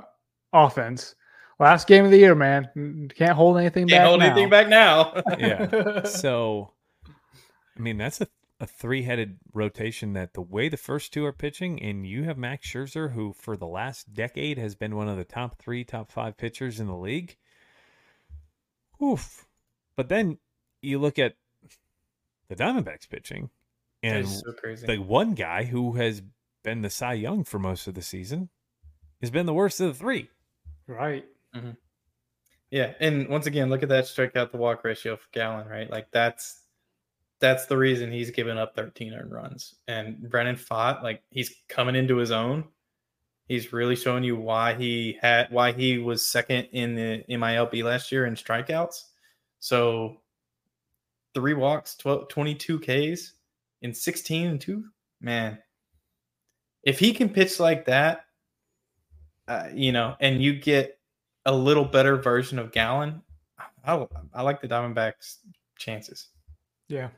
[SPEAKER 3] offense, last game of the year, man, can't hold anything
[SPEAKER 4] can't
[SPEAKER 3] back.
[SPEAKER 4] hold
[SPEAKER 3] now.
[SPEAKER 4] anything back now.
[SPEAKER 1] Yeah. [laughs] so I mean that's a, a three headed rotation that the way the first two are pitching, and you have Max Scherzer, who for the last decade has been one of the top three, top five pitchers in the league. Oof. But then you look at the Diamondbacks pitching, and
[SPEAKER 4] It's so crazy.
[SPEAKER 1] the one guy who has been the Cy Young for most of the season has been the worst of the three.
[SPEAKER 3] right. Mm-hmm.
[SPEAKER 4] Yeah, and once again, look at that strikeout to walk ratio for Gallen, right? Like that's that's the reason he's given up 13 earned runs. And Brandon Pfaadt like he's coming into his own. He's really showing you why he had why he was second in the MILB last year in strikeouts. So three walks, 12, 22 Ks in 16 and 2. Man, if he can pitch like that, uh, you know, and you get a little better version of Gallen, I, I like the Diamondbacks' chances.
[SPEAKER 3] Yeah.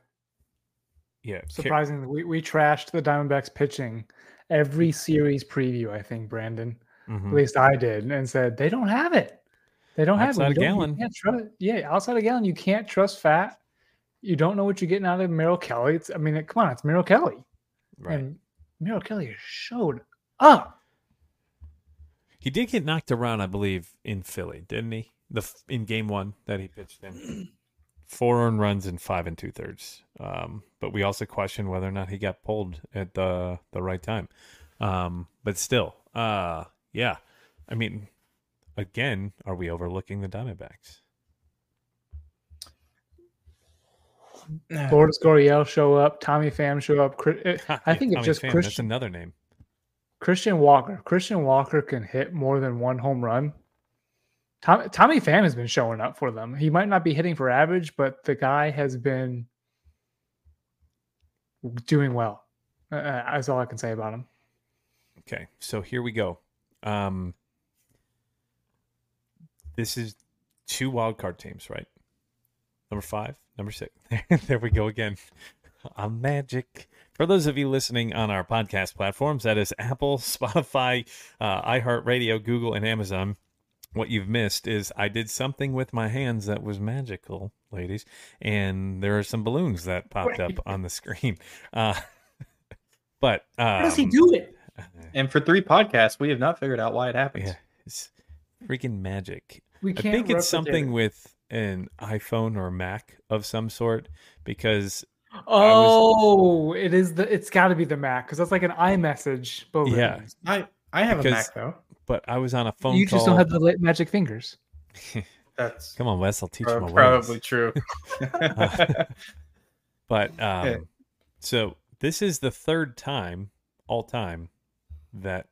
[SPEAKER 1] Yeah.
[SPEAKER 3] Surprisingly, we, we trashed the Diamondbacks pitching every series preview, I think, Brandon.
[SPEAKER 1] Mhm.
[SPEAKER 3] At least I did, and said they don't have it. They don't have it.
[SPEAKER 1] of
[SPEAKER 3] You don't- you
[SPEAKER 1] Gallen.
[SPEAKER 3] can't trust, yeah, outside of Gallen, you can't trust Pfaadt. You don't know what you're getting out of Merrill Kelly. It's, I mean, come on, it's Merrill Kelly,
[SPEAKER 1] Right.
[SPEAKER 3] and Merrill Kelly showed up.
[SPEAKER 1] He did get knocked around, I believe, in Philly, didn't he? The in game one that he pitched in, [clears throat] four earned runs and five and two thirds. Um, but we also question whether or not he got pulled at the the right time. Um, but still, uh, yeah. I mean, again, are we overlooking the Diamondbacks?
[SPEAKER 3] Lourdes Gurriel show up. Tommy Pham show up. [laughs] I think it's just
[SPEAKER 1] Pham, That's
[SPEAKER 3] Christian
[SPEAKER 1] another name.
[SPEAKER 3] Christian Walker. Christian Walker can hit more than one home run. Tom, Tommy Pham has been showing up for them. He might not be hitting for average, but the guy has been doing well. Uh, Uh, that's all I can say about him.
[SPEAKER 1] Okay, so here we go. Um, this is two wild card teams, right? Number five, number six. [laughs] there we go again. [laughs] I'm magic. For those of you listening on our podcast platforms, that is Apple, [laughs] Spotify, uh, iHeartRadio, Google, and Amazon. What you've missed is I did something with my hands that was magical, ladies, and there are some balloons that popped up on the screen. [laughs] Uh, but um,
[SPEAKER 3] How does he do it?
[SPEAKER 4] And for three podcasts, we have not figured out why it happens.
[SPEAKER 1] Yeah, it's freaking magic.
[SPEAKER 3] We
[SPEAKER 1] I
[SPEAKER 3] can't.
[SPEAKER 1] think it's something
[SPEAKER 3] it.
[SPEAKER 1] with an iPhone or Mac of some sort because
[SPEAKER 3] Oh, it is the. It's got to be the Mac because that's like an iMessage. But with
[SPEAKER 1] Yeah.
[SPEAKER 4] I I have
[SPEAKER 1] Because-
[SPEAKER 4] a Mac though.
[SPEAKER 1] But I was on a phone
[SPEAKER 3] you
[SPEAKER 1] call.
[SPEAKER 3] just don't have the la- magic fingers. [laughs]
[SPEAKER 4] That's
[SPEAKER 1] Come on, Wes, I'll teach you
[SPEAKER 4] prob-
[SPEAKER 1] my
[SPEAKER 4] probably
[SPEAKER 1] ways.
[SPEAKER 4] true. [laughs] [laughs]
[SPEAKER 1] But um,
[SPEAKER 4] Yeah.
[SPEAKER 1] so this is the third time all time that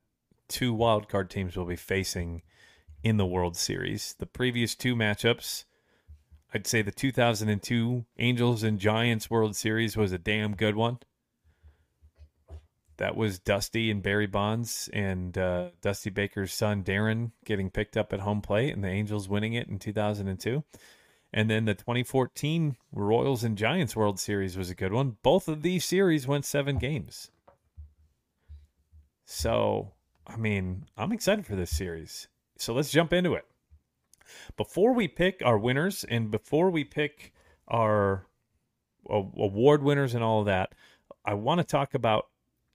[SPEAKER 1] two wild card teams will be facing in the World Series. The previous two matchups, I'd say the 2002 Angels and Giants World Series was a damn good one. That was Dusty and Barry Bonds and uh, Dusty Baker's son Darren getting picked up at home plate, and the Angels winning it in 2002. And then the 2014 Royals and Giants World Series was a good one. Both of these series went seven games. So, I mean, I'm excited for this series. So let's jump into it. Before we pick our winners and before we pick our award winners and all of that, I want to talk about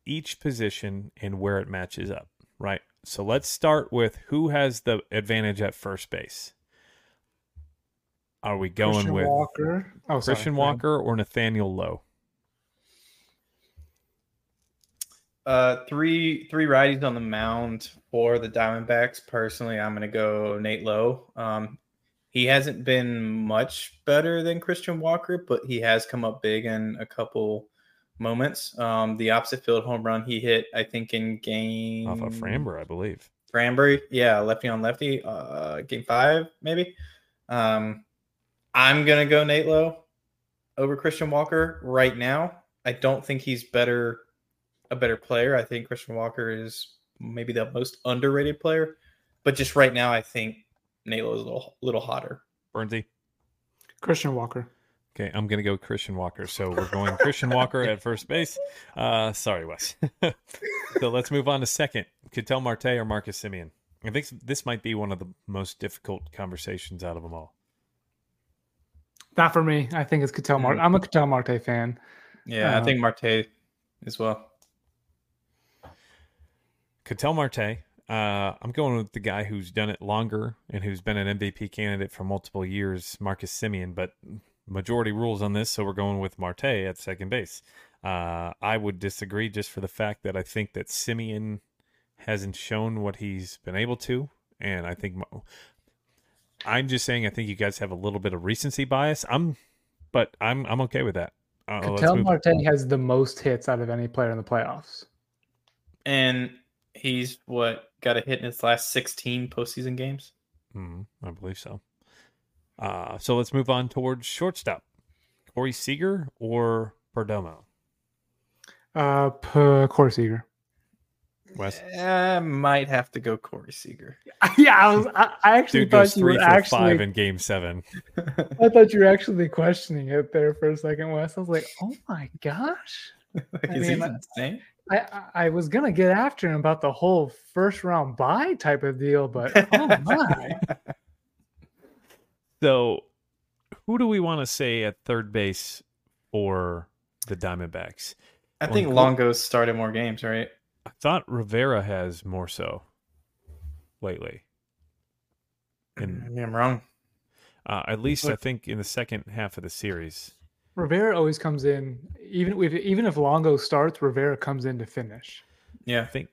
[SPEAKER 1] each position and where it matches up, right? So let's start with who has the advantage at first base. Are we going
[SPEAKER 3] Christian
[SPEAKER 1] with
[SPEAKER 3] Walker. Oh.
[SPEAKER 1] Christian
[SPEAKER 3] Go ahead.
[SPEAKER 1] Walker or Nathaniel Lowe?
[SPEAKER 4] Uh, three three righties on the mound for the Diamondbacks. Personally, I'm going to go Nate Lowe. Um, he hasn't been much better than Christian Walker, but he has come up big in a couple moments. Um, the opposite field home run he hit, I think, in game
[SPEAKER 1] Off of Framber, I believe.
[SPEAKER 4] Frambury, yeah, lefty on lefty, uh, game five maybe. Um, I'm gonna go Nate Lowe over Christian Walker right now. I don't think he's better, a better player. I think Christian Walker is maybe the most underrated player, but just right now, I think Nate Lowe is a little, little hotter.
[SPEAKER 1] Bernsey.
[SPEAKER 3] Christian Walker.
[SPEAKER 1] Okay, I'm gonna go Christian Walker. So we're going Christian Walker at first base. Uh, sorry, Wes. [laughs] so let's move on to second. Ketel Marte or Marcus Semien. I think this might be one of the most difficult conversations out of them all.
[SPEAKER 3] Not for me. I think it's Ketel Marte.
[SPEAKER 4] Mhm.
[SPEAKER 3] I'm a Ketel Marte fan.
[SPEAKER 4] Yeah, I
[SPEAKER 3] Uh,
[SPEAKER 4] think Marte as well.
[SPEAKER 1] Ketel Marte. Uh, I'm going with the guy who's done it longer and who's been an MVP candidate for multiple years, Marcus Semien. But majority rules on this, so we're going with Marte at second base. Uh, I would disagree just for the fact that I think that Semien hasn't shown what he's been able to, and I think I'm just saying I think you guys have a little bit of recency bias. I'm, but I'm I'm okay with that. Uh, let's
[SPEAKER 3] Ketel
[SPEAKER 1] move-
[SPEAKER 3] Marte has the most hits out of any player in the playoffs.
[SPEAKER 4] And He's what got a hit in his last 16 postseason games.
[SPEAKER 1] Mm, I believe so. Uh, so let's move on towards shortstop. Corey Seager or Perdomo?
[SPEAKER 3] Uh, P- Corey Seager.
[SPEAKER 1] Wes?
[SPEAKER 4] I might have to go Corey Seager. [laughs]
[SPEAKER 3] yeah, I was. I, I actually
[SPEAKER 1] Dude goes
[SPEAKER 3] thought you
[SPEAKER 1] three
[SPEAKER 3] were
[SPEAKER 1] for
[SPEAKER 3] actually.
[SPEAKER 1] five in game seven. [laughs]
[SPEAKER 3] I thought you were actually questioning it there for a second, Wes. I was like, oh my gosh.
[SPEAKER 4] like, [laughs]
[SPEAKER 3] I
[SPEAKER 4] is
[SPEAKER 3] mean,
[SPEAKER 4] he insane?
[SPEAKER 3] I, I I was gonna get after him about the whole first round buy type of deal, but oh my.
[SPEAKER 1] So, who do we want to say at third base for the Diamondbacks?
[SPEAKER 4] I think
[SPEAKER 1] Cor-
[SPEAKER 4] Longo's started more games, right?
[SPEAKER 1] I thought Rivera has more so lately. And
[SPEAKER 4] Maybe I'm wrong.
[SPEAKER 1] uh, at least I think in the second half of the series.
[SPEAKER 3] Rivera always comes in, even if even if Longo starts, Rivera comes in to finish.
[SPEAKER 4] Yeah, I
[SPEAKER 1] think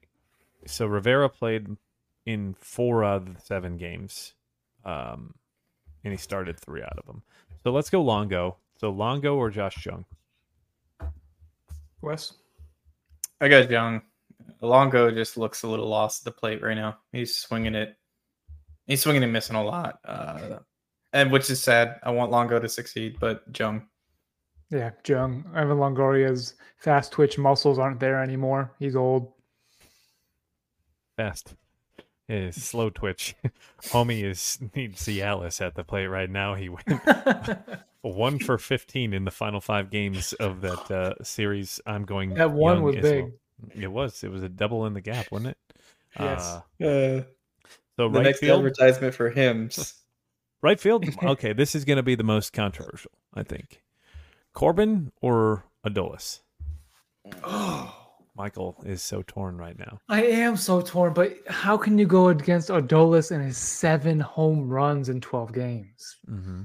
[SPEAKER 1] so. Rivera played in four out of the seven games, um, and he started three out of them. So let's go Longo. So Longo or Josh Jung?
[SPEAKER 3] Wes,
[SPEAKER 4] I got Jung. Longo just looks a little lost at the plate right now. He's swinging it. He's swinging and missing a lot. Uh, and which is sad. I want Longo to succeed, but Jung.
[SPEAKER 3] yeah, Jung, Evan Longoria's fast twitch muscles aren't there anymore. He's old.
[SPEAKER 1] Fast. Is slow twitch. [laughs] Homie is needs Cialis at the plate right now. He went [laughs] [laughs] one for fifteen in the final five games of that uh, series. I'm going.
[SPEAKER 3] That one was big.
[SPEAKER 1] well. It was. It was a double in the gap, wasn't it?
[SPEAKER 3] Yes.
[SPEAKER 1] Uh,
[SPEAKER 4] Uh,
[SPEAKER 1] so
[SPEAKER 4] the
[SPEAKER 1] right
[SPEAKER 4] next
[SPEAKER 1] field.
[SPEAKER 4] advertisement for him.
[SPEAKER 1] Right field. Okay, this is going to be the most controversial, I think. Corbin or Adolis?
[SPEAKER 4] oh,
[SPEAKER 1] Michael is so torn right now.
[SPEAKER 3] I am so torn, but how can you go against Adolis and his seven home runs in twelve games?
[SPEAKER 1] Mm-hmm.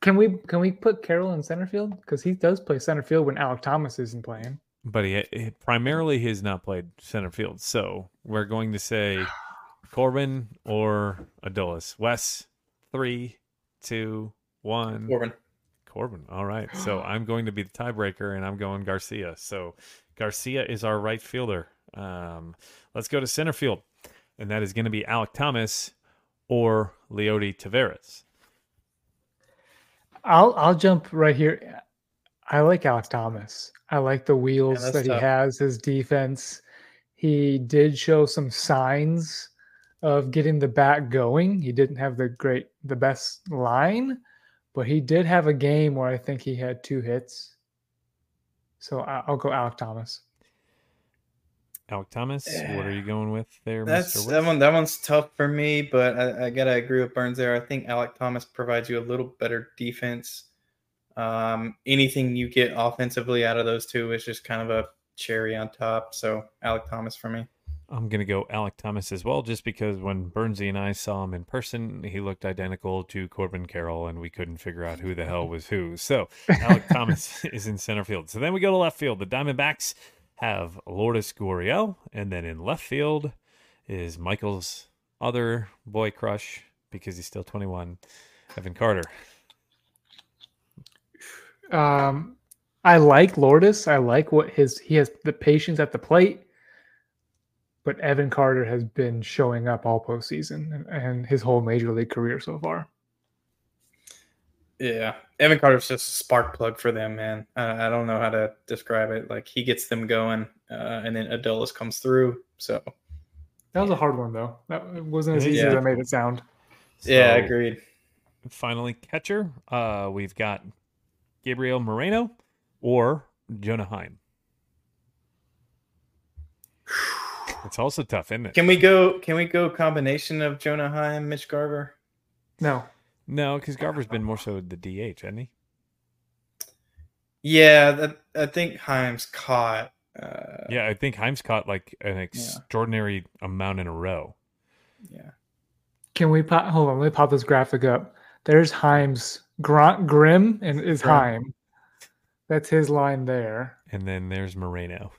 [SPEAKER 3] Can we can we put Carroll in center field because he does play center field when Alek Thomas isn't playing?
[SPEAKER 1] But he, he primarily he has not played center field, so we're going to say [sighs] Corbin or Adolis. Wes, three, two, one.
[SPEAKER 4] Corbin.
[SPEAKER 1] Corbin. All right. So [gasps] I'm going to be the tiebreaker, and I'm going Garcia. So Garcia is our right fielder. Um, let's go to center field, and that is going to be Alek Thomas or Leody Taveras.
[SPEAKER 3] I'll I'll jump right here. I like Alek Thomas. I like the wheels
[SPEAKER 4] that's
[SPEAKER 3] that he has, his defense. He did show some signs of getting the bat going. He didn't have the great the best line, but he did have a game where I think he had two hits. So I- I'll go Alek Thomas.
[SPEAKER 1] Alek Thomas, what are you going with there,
[SPEAKER 4] That's
[SPEAKER 1] Mr.
[SPEAKER 4] that one. That one's tough for me, but I, I gotta agree with Burns there. I think Alek Thomas provides you a little better defense. Um, anything you get offensively out of those two is just kind of a cherry on top. So Alek Thomas for me.
[SPEAKER 1] I'm going to go Alek Thomas as well, just because when Bernsey and I saw him in person, he looked identical to Corbin Carroll, and we couldn't figure out who the hell was who. So Alek [laughs] Thomas is in center field. So then we go to left field. The Diamondbacks have Lourdes Gurriel, and then in left field is Michael's other boy crush, because he's still 21, Evan Carter.
[SPEAKER 3] Um, I like Lourdes. I like what his he has the patience at the plate. But Evan Carter has been showing up all postseason and, and his whole major league career so far.
[SPEAKER 4] Yeah, Evan Carter's just a spark plug for them, man. I, I don't know how to describe it. Like he gets them going, uh, and then Adolis comes through. So
[SPEAKER 3] That was a hard one though. That wasn't as
[SPEAKER 1] It is
[SPEAKER 3] easy as I made it sound.
[SPEAKER 4] yeah,
[SPEAKER 1] So-
[SPEAKER 4] agreed.
[SPEAKER 1] finally catcher uh we've got gabriel moreno or jonah heim [sighs] [sighs] [sighs] it's also tough isn't it
[SPEAKER 4] Can we go? Can we go combination of Jonah Heim, Mitch Garver?
[SPEAKER 3] No.
[SPEAKER 1] no because garver's been more so the dh hasn't he
[SPEAKER 4] Yeah, that, I think Heim's caught. Uh,
[SPEAKER 1] yeah i think heim's caught like an extraordinary amount in a row
[SPEAKER 4] yeah.
[SPEAKER 3] Can we pop hold on, let me pop this graphic up. There's Heim's Gr- Grim and is
[SPEAKER 4] Grim.
[SPEAKER 3] Heim. That's his line there.
[SPEAKER 1] and then there's moreno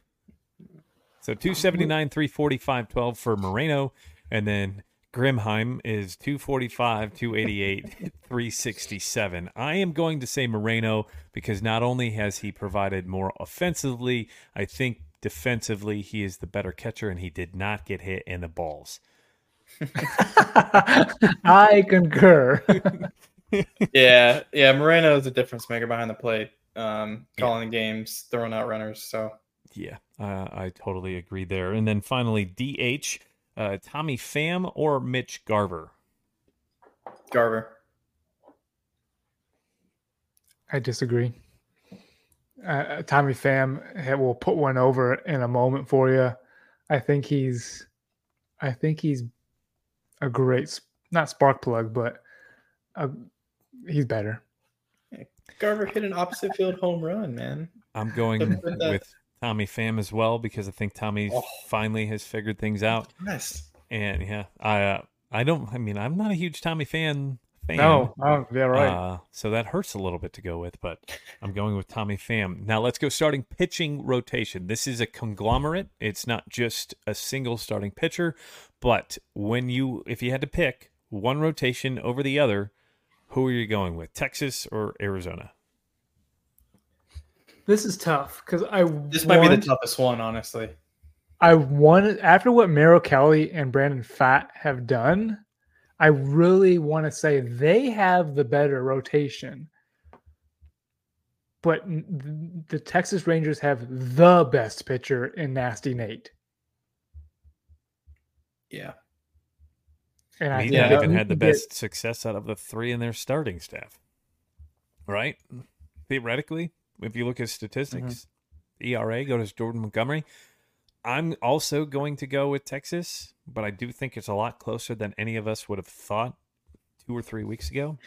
[SPEAKER 1] so 279 345 12 for moreno and then Grimheim is 245, 288, [laughs] 367. I am going to say Moreno because not only has he provided more offensively, I think defensively, he is the better catcher, and he did not get hit in the balls. [laughs]
[SPEAKER 3] I concur. [laughs]
[SPEAKER 4] yeah, yeah. Moreno is a difference maker behind the plate, um, calling the games, throwing out runners. So
[SPEAKER 1] Yeah, uh, I totally agree there. And then finally, DH, uh, Tommy Pham or Mitch Garver?
[SPEAKER 4] Garver.
[SPEAKER 3] I disagree. Uh, Tommy Pham will put one over in a moment for you. I think he's, I think he's a great, not spark plug, but a, he's better.
[SPEAKER 4] Garver hit an opposite field home run, man.
[SPEAKER 1] I'm going
[SPEAKER 4] Put that-
[SPEAKER 1] with Tommy Pham as well because I think Tommy
[SPEAKER 4] Oh.
[SPEAKER 1] finally has figured things out.
[SPEAKER 4] Yes.
[SPEAKER 1] And yeah, I uh, I don't. I mean, I'm not a huge Tommy fan. fan
[SPEAKER 3] No, oh, yeah, right.
[SPEAKER 1] Uh, so that hurts a little bit to go with, but I'm going with Tommy Pham. Now let's go starting pitching rotation. This is a conglomerate. It's not just a single starting pitcher, but when you if you had to pick one rotation over the other, who are you going with? Texas or Arizona?
[SPEAKER 3] This is tough because I
[SPEAKER 4] This might be the toughest one, honestly.
[SPEAKER 3] I want after what Merrill Kelly and Brandon Pfaadt have done, I really want to say they have the better rotation. But the Texas Rangers have the best pitcher in Nasty Nate.
[SPEAKER 4] Yeah.
[SPEAKER 3] And
[SPEAKER 1] I
[SPEAKER 3] I think
[SPEAKER 1] even had the
[SPEAKER 3] to get-
[SPEAKER 1] best success out of the three in their starting staff. Right? Theoretically, if you look at statistics, mm-hmm. ERA go to Jordan Montgomery. I'm also going to go with Texas, but I do think it's a lot closer than any of us would have thought two or three weeks ago.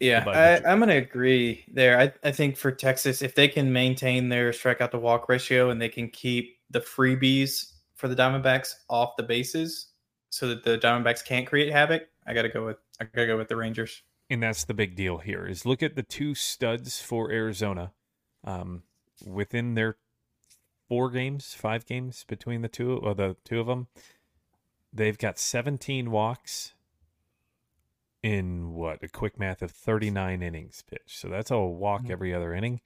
[SPEAKER 4] Yeah, I, I'm going to agree there. I, I think for Texas, if they can maintain their strikeout to walk ratio and they can keep the freebies for the Diamondbacks off the bases so that the Diamondbacks can't create havoc, I got to go with I got to go with the Rangers.
[SPEAKER 1] And that's the big deal here is look at the two studs for Arizona. Um, within their four games, five games between the two or the two of them, they've got 17 walks in what a quick math of 39 innings pitched. So that's a walk
[SPEAKER 3] Mhm.
[SPEAKER 1] every other inning.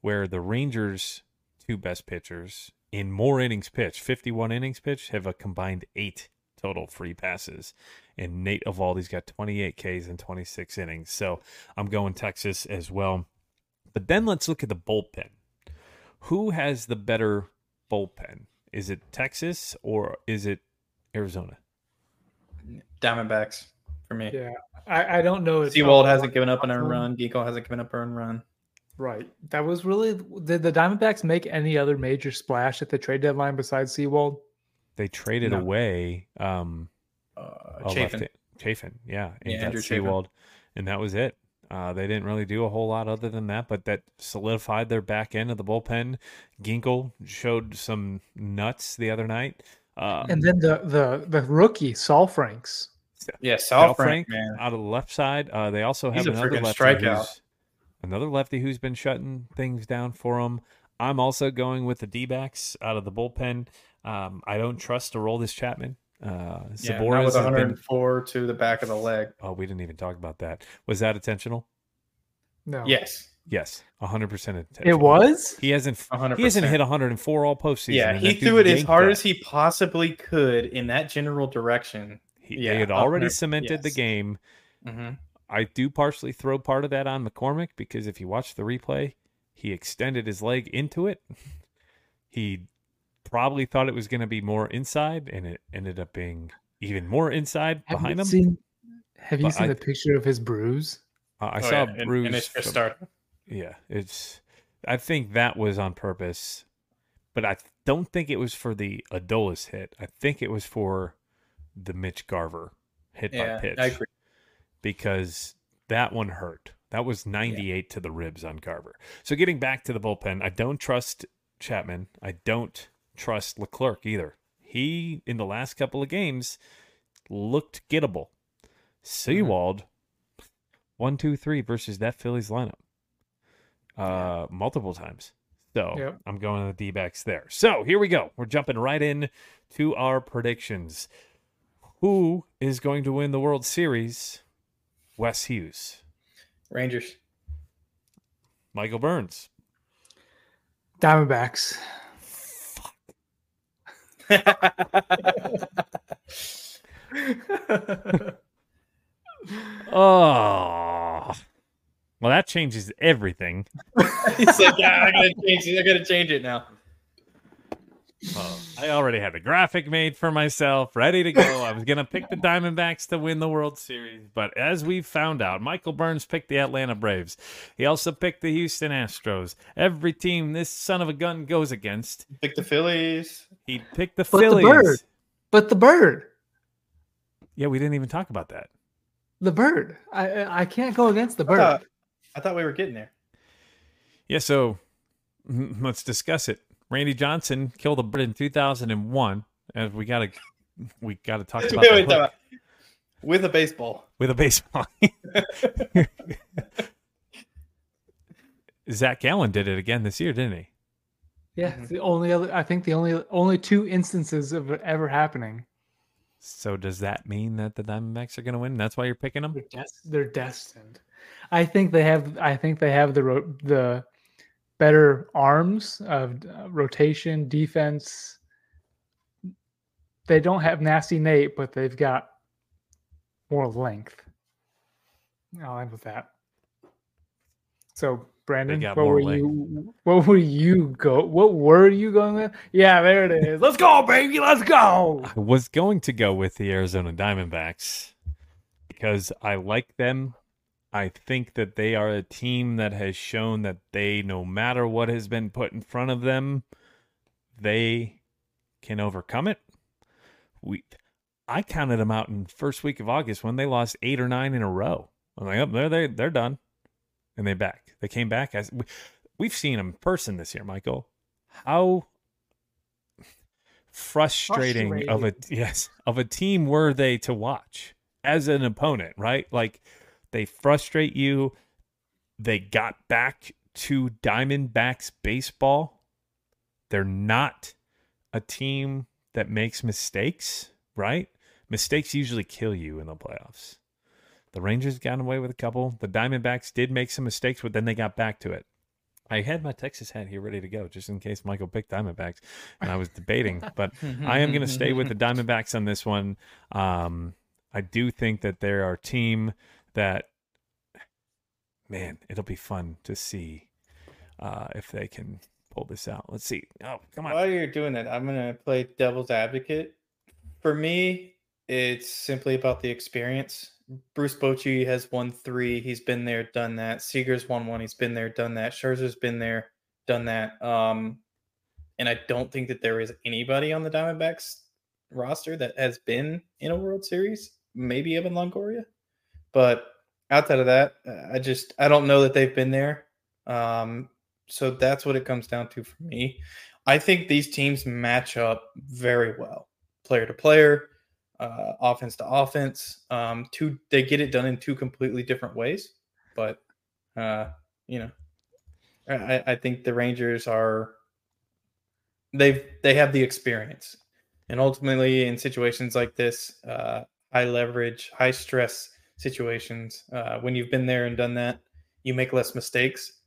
[SPEAKER 1] Where the Rangers, two best pitchers, in more innings pitched, 51 innings pitched, have a combined eight total free passes. And Nate Eovaldi's got 28 Ks in 26 innings. So I'm going Texas as well. But then let's look at the bullpen. Who has the better bullpen? Is it Texas or is it Arizona?
[SPEAKER 4] Diamondbacks for me.
[SPEAKER 3] Yeah, I, I don't know. if-
[SPEAKER 4] Sewald hasn't given up an earned run. Geeko hasn't given up an earned run.
[SPEAKER 3] Right. That was really. Did the Diamondbacks make any other major splash at the trade deadline besides Sewald?
[SPEAKER 1] They traded
[SPEAKER 4] No.
[SPEAKER 1] away um,
[SPEAKER 4] Uh, Chafin.
[SPEAKER 1] left- Chafin, yeah, and
[SPEAKER 4] Yeah,
[SPEAKER 1] got
[SPEAKER 4] Andrew Chafin.
[SPEAKER 1] Sewald, and that was it. Uh, they didn't really do a whole lot other than that, but that solidified their back end of the bullpen. Ginkel showed some nuts the other night. Uh,
[SPEAKER 3] And then the the the rookie Saul Franks.
[SPEAKER 4] Yeah,
[SPEAKER 1] Sal
[SPEAKER 4] Sal Frank,
[SPEAKER 1] Frank
[SPEAKER 4] man.
[SPEAKER 1] out of the left side. Uh, they also have
[SPEAKER 4] He's
[SPEAKER 1] another lefty
[SPEAKER 4] strikeout.
[SPEAKER 1] another lefty who's been shutting things down for them. I'm also going with the D-backs out of the bullpen. Um, I don't trust Aroldis Chapman. Uh,
[SPEAKER 4] Yeah, not
[SPEAKER 1] Zaboras
[SPEAKER 4] with
[SPEAKER 1] has been.
[SPEAKER 4] 104 to the back of the leg.
[SPEAKER 1] Oh, we didn't even talk about that. Was that intentional?
[SPEAKER 3] No.
[SPEAKER 4] Yes,
[SPEAKER 1] Yes, 100 percent intentional.
[SPEAKER 3] It was.
[SPEAKER 1] He hasn't.
[SPEAKER 4] 100%.
[SPEAKER 1] He hasn't hit 104 all postseason.
[SPEAKER 4] Yeah, he threw it as hard
[SPEAKER 1] that.
[SPEAKER 4] as he possibly could in that general direction.
[SPEAKER 1] He,
[SPEAKER 4] Yeah,
[SPEAKER 1] they had already
[SPEAKER 4] 100
[SPEAKER 1] cemented the
[SPEAKER 4] yes.
[SPEAKER 1] game.
[SPEAKER 4] hmm
[SPEAKER 1] I do partially throw part of that on McCormick because if you watch the replay, he extended his leg into it. [laughs] He probably thought it was going to be more inside, and it ended up being even more inside
[SPEAKER 3] Have
[SPEAKER 1] behind
[SPEAKER 3] you
[SPEAKER 1] him.
[SPEAKER 3] seen? Have you
[SPEAKER 1] But
[SPEAKER 3] seen
[SPEAKER 1] I-
[SPEAKER 3] the picture of his bruise?
[SPEAKER 1] Uh, I
[SPEAKER 4] Oh,
[SPEAKER 1] saw
[SPEAKER 4] yeah,
[SPEAKER 1] a
[SPEAKER 4] and-
[SPEAKER 1] bruise.
[SPEAKER 4] and it's just
[SPEAKER 1] from- yeah, it's. I think that was on purpose, but I don't think it was for the Adolis hit. I think it was for the Mitch Garver hit
[SPEAKER 4] Yeah,
[SPEAKER 1] by pitch.
[SPEAKER 4] I agree.
[SPEAKER 1] because that one hurt. That was 98 to the ribs on Garver. So getting back to the bullpen, I don't trust Chapman. I don't trust Leclerc either. He in the last couple of games looked gettable. Sewald, one, two, three versus that Phillies lineup, uh, multiple times. So
[SPEAKER 3] Yep.
[SPEAKER 1] I'm going to the D-backs there. So here we go. We're jumping right in to our predictions. Who is going to win the World Series? Wes Hughes,
[SPEAKER 4] Rangers.
[SPEAKER 1] Michael Burns.
[SPEAKER 3] Diamondbacks.
[SPEAKER 1] Oh, well, that changes everything. [laughs]
[SPEAKER 4] He's like, yeah, I gotta change it. I gotta change it now.
[SPEAKER 1] Well, I already had the graphic made for myself, ready to go. I was gonna pick the Diamondbacks to win the World Series, but as we found out, Michael Burns picked the Atlanta Braves. He also picked the Houston Astros. Every team this son of a gun goes against,
[SPEAKER 4] Pick the Phillies.
[SPEAKER 1] he picked the
[SPEAKER 3] But the bird. But the bird,
[SPEAKER 1] Yeah, we didn't even talk about that.
[SPEAKER 3] the bird. I I I can't go against the
[SPEAKER 4] I
[SPEAKER 3] bird.
[SPEAKER 4] thought, I thought we were getting there.
[SPEAKER 1] Yeah, so [laughs] let's discuss it. Randy Johnson killed a bird in 2001, and we gotta we gotta talk [laughs] about
[SPEAKER 4] Wait,
[SPEAKER 1] the
[SPEAKER 4] wait,
[SPEAKER 1] hook
[SPEAKER 4] time out. With a baseball.
[SPEAKER 1] with a baseball. [laughs] Zac Gallen did it again this year, didn't he?
[SPEAKER 3] Yeah,
[SPEAKER 4] Mhm.
[SPEAKER 3] the only other. I think the only only two instances of it ever happening.
[SPEAKER 1] So does that mean that the Diamondbacks are going to win? That's why you're picking them.
[SPEAKER 3] They're, des- they're destined. I think they have. I think they have the ro- the better arms of uh, rotation defense. They don't have nasty Nate, but they've got more length. I'll end with that. So, Brandon, what were
[SPEAKER 1] length.
[SPEAKER 3] you? What were you go? What were you going with? Yeah, there it is. Let's go, baby. Let's go.
[SPEAKER 1] I was going to go with the Arizona Diamondbacks because I like them. I think that they are a team that has shown that they, no matter what has been put in front of them, they can overcome it. We, I counted them out in first week of August when they lost eight or nine in a row. I'm like, oh, they're they they're done, and they back. They came back as we, we've seen them in person this year, Michael. How frustrating of a yes of a team were they to watch as an opponent, right? Like they frustrate you. They got back to Diamondbacks baseball. They're not a team that makes mistakes, right? Mistakes usually kill you in the playoffs. The Rangers got away with a couple. The Diamondbacks did make some mistakes, but then they got back to it. I had my Texas hat here ready to go just in case Michael picked Diamondbacks, and I was debating, [laughs] but I am going to stay with the [laughs] Diamondbacks on this one. Um, I do think that they're our team that, man, it'll be fun to see uh, if they can pull this out. Let's see. Oh, come on.
[SPEAKER 4] While you're doing that, I'm gonna play devil's advocate. For me, it's simply about the experience. Bruce Bochy has won three. He's been there, done that. Seager's won one. He's been there, done that. Scherzer's been there, done that. Um, and I don't think that there is anybody on the Diamondbacks roster that has been in a World Series. Maybe Evan Longoria, but outside of that, uh, I just I don't know that they've been there. Um, so that's what it comes down to for me. I think these teams match up very well, player to player, uh, offense to offense. Um, two, they get it done in two completely different ways, but uh, you know, I, I think the Rangers are they've they have the experience, and ultimately in situations like this, uh, high leverage, high stress situations, uh, when you've been there and done that, you make less mistakes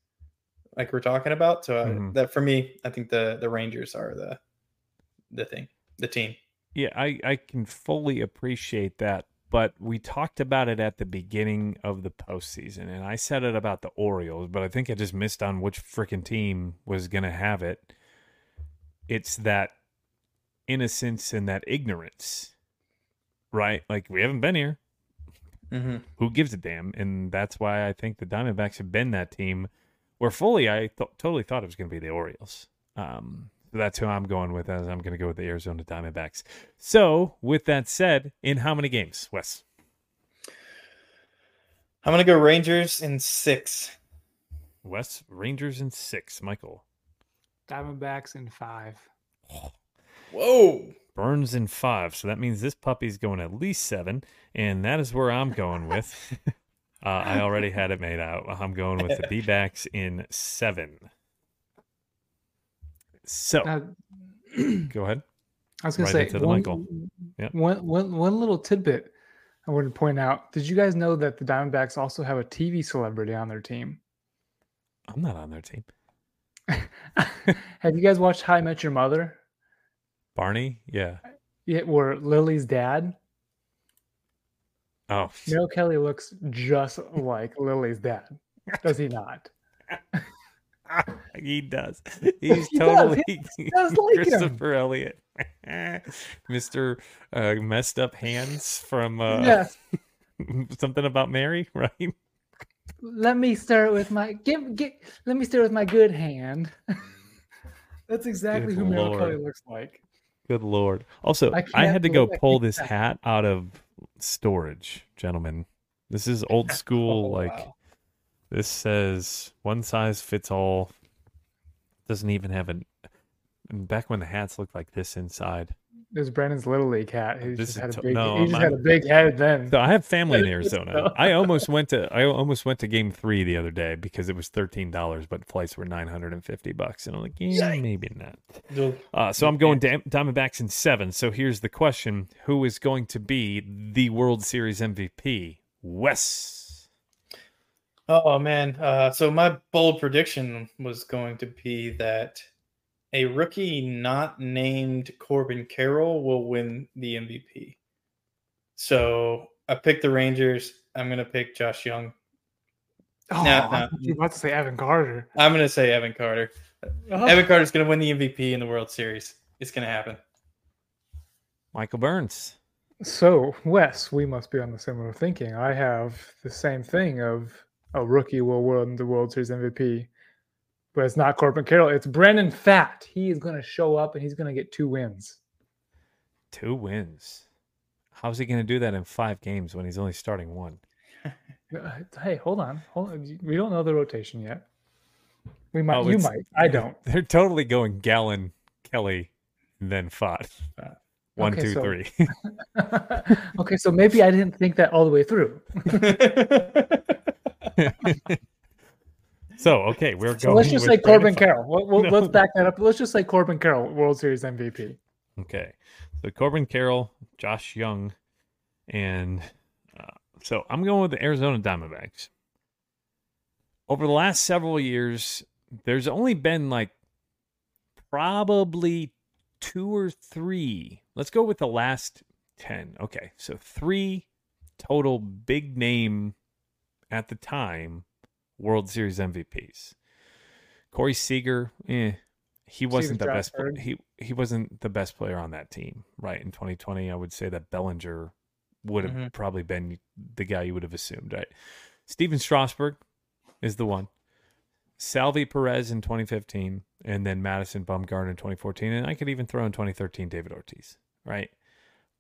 [SPEAKER 4] like we're talking about. So uh,
[SPEAKER 1] Mhm.
[SPEAKER 4] that for me, I think the the Rangers are the the thing, the team.
[SPEAKER 1] Yeah, I, I can fully appreciate that. But we talked about it at the beginning of the postseason, and I said it about the Orioles, but I think I just missed on which freaking team was going to have it. It's that innocence and that ignorance, right? Like, we haven't been here.
[SPEAKER 4] Mm-hmm.
[SPEAKER 1] Who gives a damn? And that's why I think the Diamondbacks have been that team where fully I th- totally thought it was going to be the Orioles. Um, so that's who I'm going with as I'm going to go with the Arizona Diamondbacks. So, with that said, in how many games, Wes?
[SPEAKER 4] I'm gonna go Rangers in six.
[SPEAKER 1] Wes, Rangers in six. Michael,
[SPEAKER 3] Diamondbacks in five. [sighs]
[SPEAKER 4] Whoa!
[SPEAKER 1] Burns in five. So that means this puppy's going at least seven. And that is where I'm going with. [laughs] uh, I already had it made out. I'm going with the [laughs] D backs in seven. So,
[SPEAKER 3] Now, [clears throat]
[SPEAKER 1] go ahead.
[SPEAKER 3] I was gonna say
[SPEAKER 1] into the
[SPEAKER 3] one,
[SPEAKER 1] Michael. Yep.
[SPEAKER 3] one, one, one little tidbit I wanted to point out. Did you guys know that the Diamondbacks also have a TV celebrity on their team?
[SPEAKER 1] I'm not on their team. [laughs]
[SPEAKER 3] have you guys watched How I Met Your Mother?
[SPEAKER 1] Barney, yeah.
[SPEAKER 3] Yeah, where Lily's dad,
[SPEAKER 1] Oh,
[SPEAKER 3] Merrill Kelly looks just like Lily's dad. Does he not? [laughs]
[SPEAKER 1] he does. [laughs] He's
[SPEAKER 3] He does.
[SPEAKER 1] totally
[SPEAKER 3] He does like him.
[SPEAKER 1] Christopher Elliott, [laughs] Mister uh, messed up hands from uh,
[SPEAKER 3] yes.
[SPEAKER 1] something about Mary, right?
[SPEAKER 3] Let me start with my give, give let me start with my good hand. That's exactly
[SPEAKER 1] Good
[SPEAKER 3] who Merrill Kelly looks like.
[SPEAKER 1] Good lord. Also,
[SPEAKER 3] I
[SPEAKER 1] I, had to go pull this
[SPEAKER 3] that-
[SPEAKER 1] hat out of storage, gentlemen. This is old [laughs] school.
[SPEAKER 4] Oh,
[SPEAKER 1] like
[SPEAKER 4] wow.
[SPEAKER 1] this says one size fits all. Doesn't even have an. Back when the hats looked like this inside.
[SPEAKER 3] It was Brandon's little league hat. He
[SPEAKER 1] This
[SPEAKER 3] just had a big
[SPEAKER 1] no,
[SPEAKER 3] he just
[SPEAKER 1] I'm-
[SPEAKER 3] had a big head then.
[SPEAKER 1] So I have family in [laughs] Arizona. I almost went to I almost went to game three the other day because it was thirteen dollars, but flights were nine hundred and fifty bucks, and I'm like, yeah, maybe not. Uh, so I'm going Dam- Diamondbacks in seven. So here's the question: Who is going to be the World Series MVP? Wes.
[SPEAKER 4] Oh man. Uh, so my bold prediction was going to be that a rookie not named Corbin Carroll will win the MVP. So I picked the Rangers. I'm gonna pick Josh Jung.
[SPEAKER 3] oh,
[SPEAKER 4] no,
[SPEAKER 3] I
[SPEAKER 4] no.
[SPEAKER 3] you were about to say Evan Carter.
[SPEAKER 4] I'm gonna say Evan Carter.
[SPEAKER 3] Oh,
[SPEAKER 4] Evan Carter's gonna win the MVP in the World Series. It's gonna happen.
[SPEAKER 1] Michael Burns.
[SPEAKER 3] So, Wes, we must be on the similar thinking. I have the same thing of a rookie will win the World Series MVP, but it's not Corbin Carroll. It's Brandon Pfaadt. He is going to show up and he's going to get two wins.
[SPEAKER 1] Two wins. How's he going to do that in five games when he's only starting one? [laughs]
[SPEAKER 3] Uh, Hey, hold on, hold on. We don't know the rotation yet. We might.
[SPEAKER 1] Oh,
[SPEAKER 3] you might. I [laughs] don't.
[SPEAKER 1] They're totally going Gallen, Kelly, and then Pfaadt. One,
[SPEAKER 3] Okay,
[SPEAKER 1] two,
[SPEAKER 3] so-
[SPEAKER 1] three. [laughs]
[SPEAKER 3] okay, so maybe I didn't think that all the way through.
[SPEAKER 1] So okay, we're
[SPEAKER 3] So
[SPEAKER 1] going.
[SPEAKER 3] let's just
[SPEAKER 1] with
[SPEAKER 3] say Corbin. Carroll. We'll, we'll, [laughs]
[SPEAKER 1] No.
[SPEAKER 3] Let's back that up. Let's just say Corbin Carroll, World Series MVP.
[SPEAKER 1] Okay. So Corbin Carroll, Josh Jung, and uh, so I'm going with the Arizona Diamondbacks. Over the last several years, there's only been like probably two or three. Let's go with the last 10. Okay. So three total big name at the time World Series MVPs. Corey Seager, eh, he wasn't the best.
[SPEAKER 3] Strasburg.
[SPEAKER 1] He he wasn't the best player on that team, right? In 2020, I would say that Bellinger would have
[SPEAKER 4] Mhm.
[SPEAKER 1] probably been the guy you would have assumed, right? Stephen Strasburg is the one. Salvy Perez in 2015, and then Madison Bumgarner in 2014, and I could even throw in 2013 David Ortiz, right?